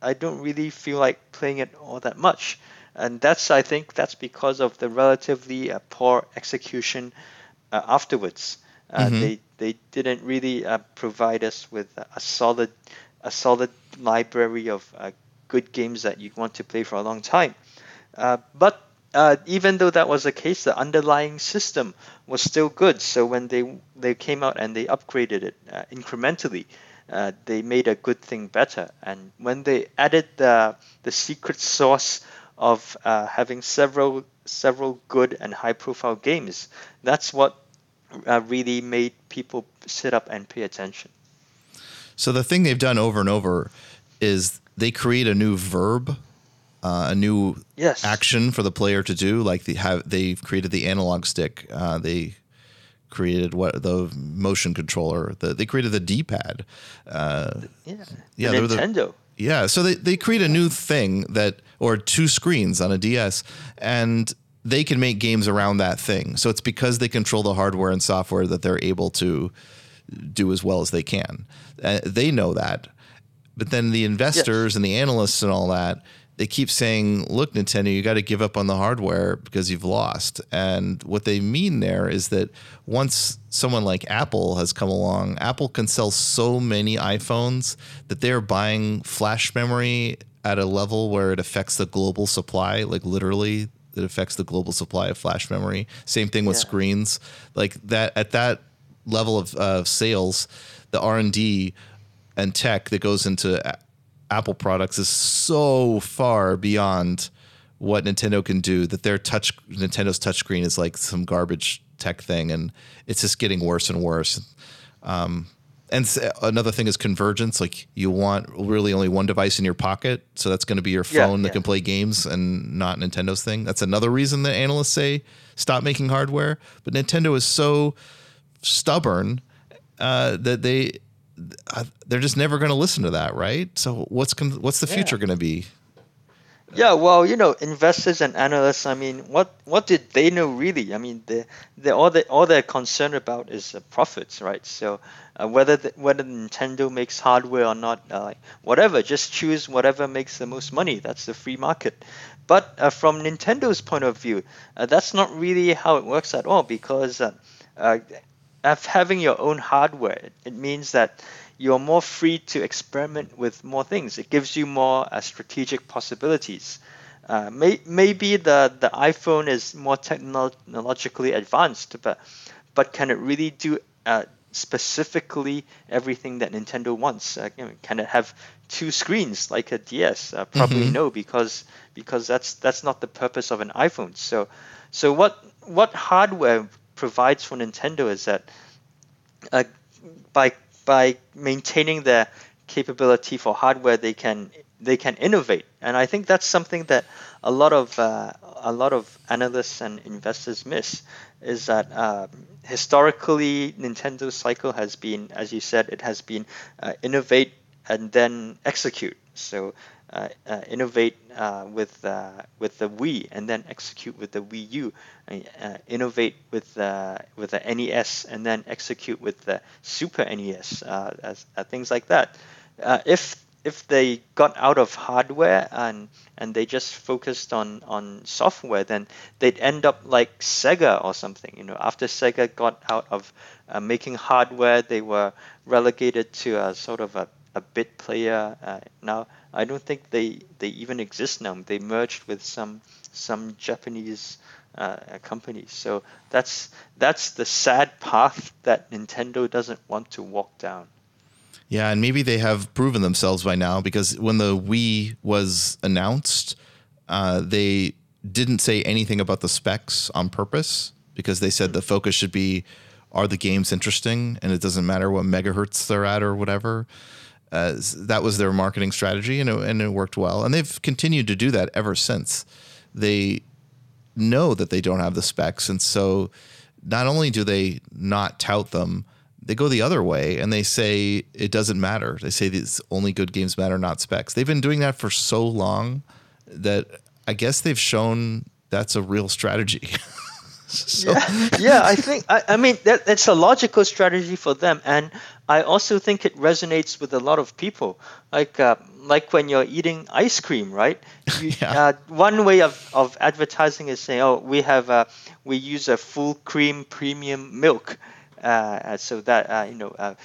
I don't really feel like playing it all that much. And that's I think that's because of the relatively uh, poor execution uh, afterwards. Uh, mm-hmm. They they didn't really uh, provide us with a solid a solid library of uh, good games that you want to play for a long time. Uh, but uh, even though that was the case, the underlying system was still good. So when they they came out and they upgraded it uh, incrementally, uh, they made a good thing better. And when they added the the secret sauce of having several several good and high profile games, that's what uh, really made people sit up and pay attention. So the thing they've done over and over is they create a new verb, uh, a new yes. action for the player to do. Like they have, they've created the analog stick. Uh, they created what the motion controller. The, they created the D pad. Uh, yeah, yeah, the Nintendo. The, yeah, so they, they create a new thing that, or two screens on a DS, and they can make games around that thing. So it's because they control the hardware and software that they're able to do as well as they can. Uh, they know that. But then the investors yes. and the analysts and all that, they keep saying, look, Nintendo, you got to give up on the hardware because you've lost. And what they mean there is that once someone like Apple has come along, Apple can sell so many iPhones that they're buying flash memory at a level where it affects the global supply, like literally that affects the global supply of flash memory. Same thing with yeah. screens. Like that at that level of uh, sales, the R and D and tech that goes into a- Apple products is so far beyond what Nintendo can do that their touch Nintendo's touchscreen is like some garbage tech thing, and it's just getting worse and worse. Um, and another thing is convergence. Like you want really only one device in your pocket, so that's going to be your Yeah, phone that yeah. can play games and not Nintendo's thing. That's another reason that analysts say stop making hardware. But Nintendo is so stubborn uh, that they uh, they're just never going to listen to that, right? So what's con- what's the future going to be? Yeah, well, you know, investors and analysts. I mean, what what did they know really? I mean, they they all they all they're concerned about is uh, profits, right? So uh, whether the, whether Nintendo makes hardware or not, uh, whatever, just choose whatever makes the most money. That's the free market. But uh, from Nintendo's point of view, uh, that's not really how it works at all because uh, uh, having your own hardware, it means that you're more free to experiment with more things. It gives you more strategic possibilities. Uh, may, maybe the, the iPhone is more technologically advanced, but but can it really do uh, specifically everything that Nintendo wants? Uh, you know, can it have two screens like a DS? Uh, probably no, because because that's that's not the purpose of an iPhone. So so what what hardware provides for Nintendo is that uh, by by maintaining their capability for hardware, they can they can innovate, and I think that's something that a lot of uh, a lot of analysts and investors miss. Is that um, historically Nintendo's cycle has been, as you said, it has been uh, innovate and then execute. So uh, uh, innovate uh, with uh, with the Wii and then execute with the Wii U, uh, uh, innovate with uh, with the NES and then execute with the Super NES, uh, as, uh, things like that. Uh, if if they got out of hardware and and they just focused on on software, then they'd end up like Sega or something. You know, after Sega got out of uh, making hardware, they were relegated to a sort of a, a bit player. Uh, now I don't think they they even exist now. They merged with some some Japanese uh, companies. So that's that's the sad path that Nintendo doesn't want to walk down. Yeah, and maybe they have proven themselves by now because when the Wii was announced, uh, they didn't say anything about the specs on purpose because they said the focus should be are the games interesting and it doesn't matter what megahertz they're at or whatever. Uh, that was their marketing strategy and it, and it worked well. And they've continued to do that ever since. They know that they don't have the specs. And so not only do they not tout them, they go the other way and they say it doesn't matter. They say these only good games matter, not specs. They've been doing that for so long that I guess they've shown that's a real strategy. <laughs> so, yeah, yeah. I think I, I mean that that's a logical strategy for them, and I also think it resonates with a lot of people. Like uh, like when you're eating ice cream, right? <laughs> You, Yeah. uh, one way of, of advertising is saying, "Oh, we have a we use a full cream premium milk." Uh, so that uh, you know, uh,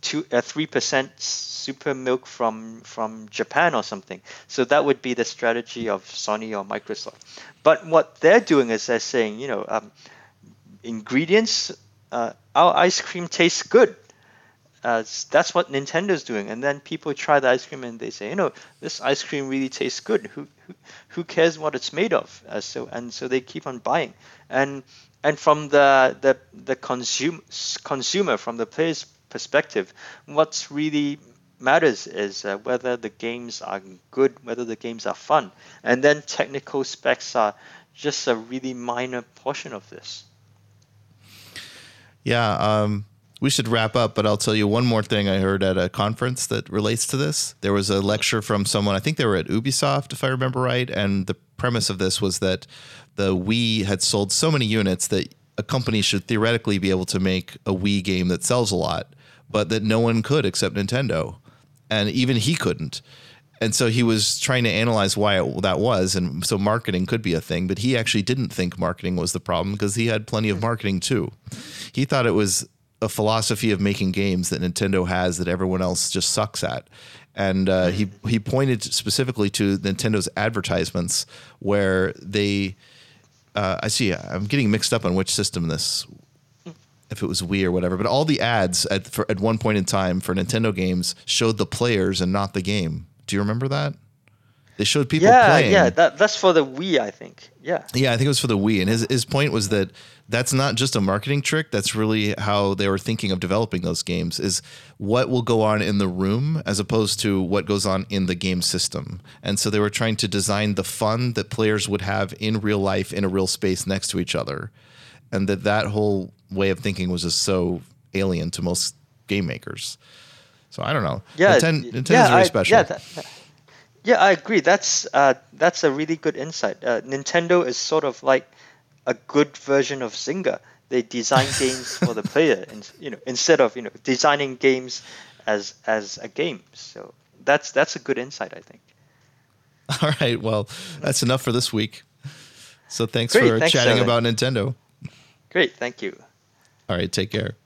two uh, three percent super milk from from Japan or something. So that would be the strategy of Sony or Microsoft. But what they're doing is they're saying, you know, um, ingredients. Uh, our ice cream tastes good. Uh, that's what Nintendo's doing, and then people try the ice cream and they say, you know, this ice cream really tastes good. Who who, who cares what it's made of? Uh, so and so they keep on buying, and and from the the the consumer consumer from the player's perspective, what's really matters is uh, whether the games are good, whether the games are fun, and then technical specs are just a really minor portion of this. yeah, um, we should wrap up, but I'll tell you one more thing I heard at a conference that relates to this. There was a lecture from someone, I think they were at Ubisoft, if I remember right. And the premise of this was that the Wii had sold so many units that a company should theoretically be able to make a Wii game that sells a lot, but that no one could except Nintendo. And even he couldn't. And so he was trying to analyze why it, that was. And so marketing could be a thing, but he actually didn't think marketing was the problem because he had plenty of marketing too. He thought it was a philosophy of making games that Nintendo has that everyone else just sucks at. And uh, he he pointed specifically to Nintendo's advertisements where they, uh, I see, I'm getting mixed up on which system this, if it was Wii or whatever, but all the ads at for, at one point in time for Nintendo games showed the players and not the game. Do you remember that? They showed people yeah, playing. yeah. That that's for the Wii, I think. Yeah. Yeah, I think it was for the Wii. And his, his point was that that's not just a marketing trick. That's really how they were thinking of developing those games is what will go on in the room as opposed to what goes on in the game system. And so they were trying to design the fun that players would have in real life in a real space next to each other. And that that whole way of thinking was just so alien to most game makers. So I don't know. Yeah, Ninten- Nintendo's yeah, very I, special. Yeah, that, that- yeah, I agree. That's uh, that's a really good insight. Uh, Nintendo is sort of like a good version of Zynga. They design games for the player, <laughs> and you know, instead of you know designing games as as a game. So that's that's a good insight, I think. <laughs> All right. Well, that's enough for this week. So thanks Great, for thanks, chatting Alan. about Nintendo. Great, thank you. All right. Take care.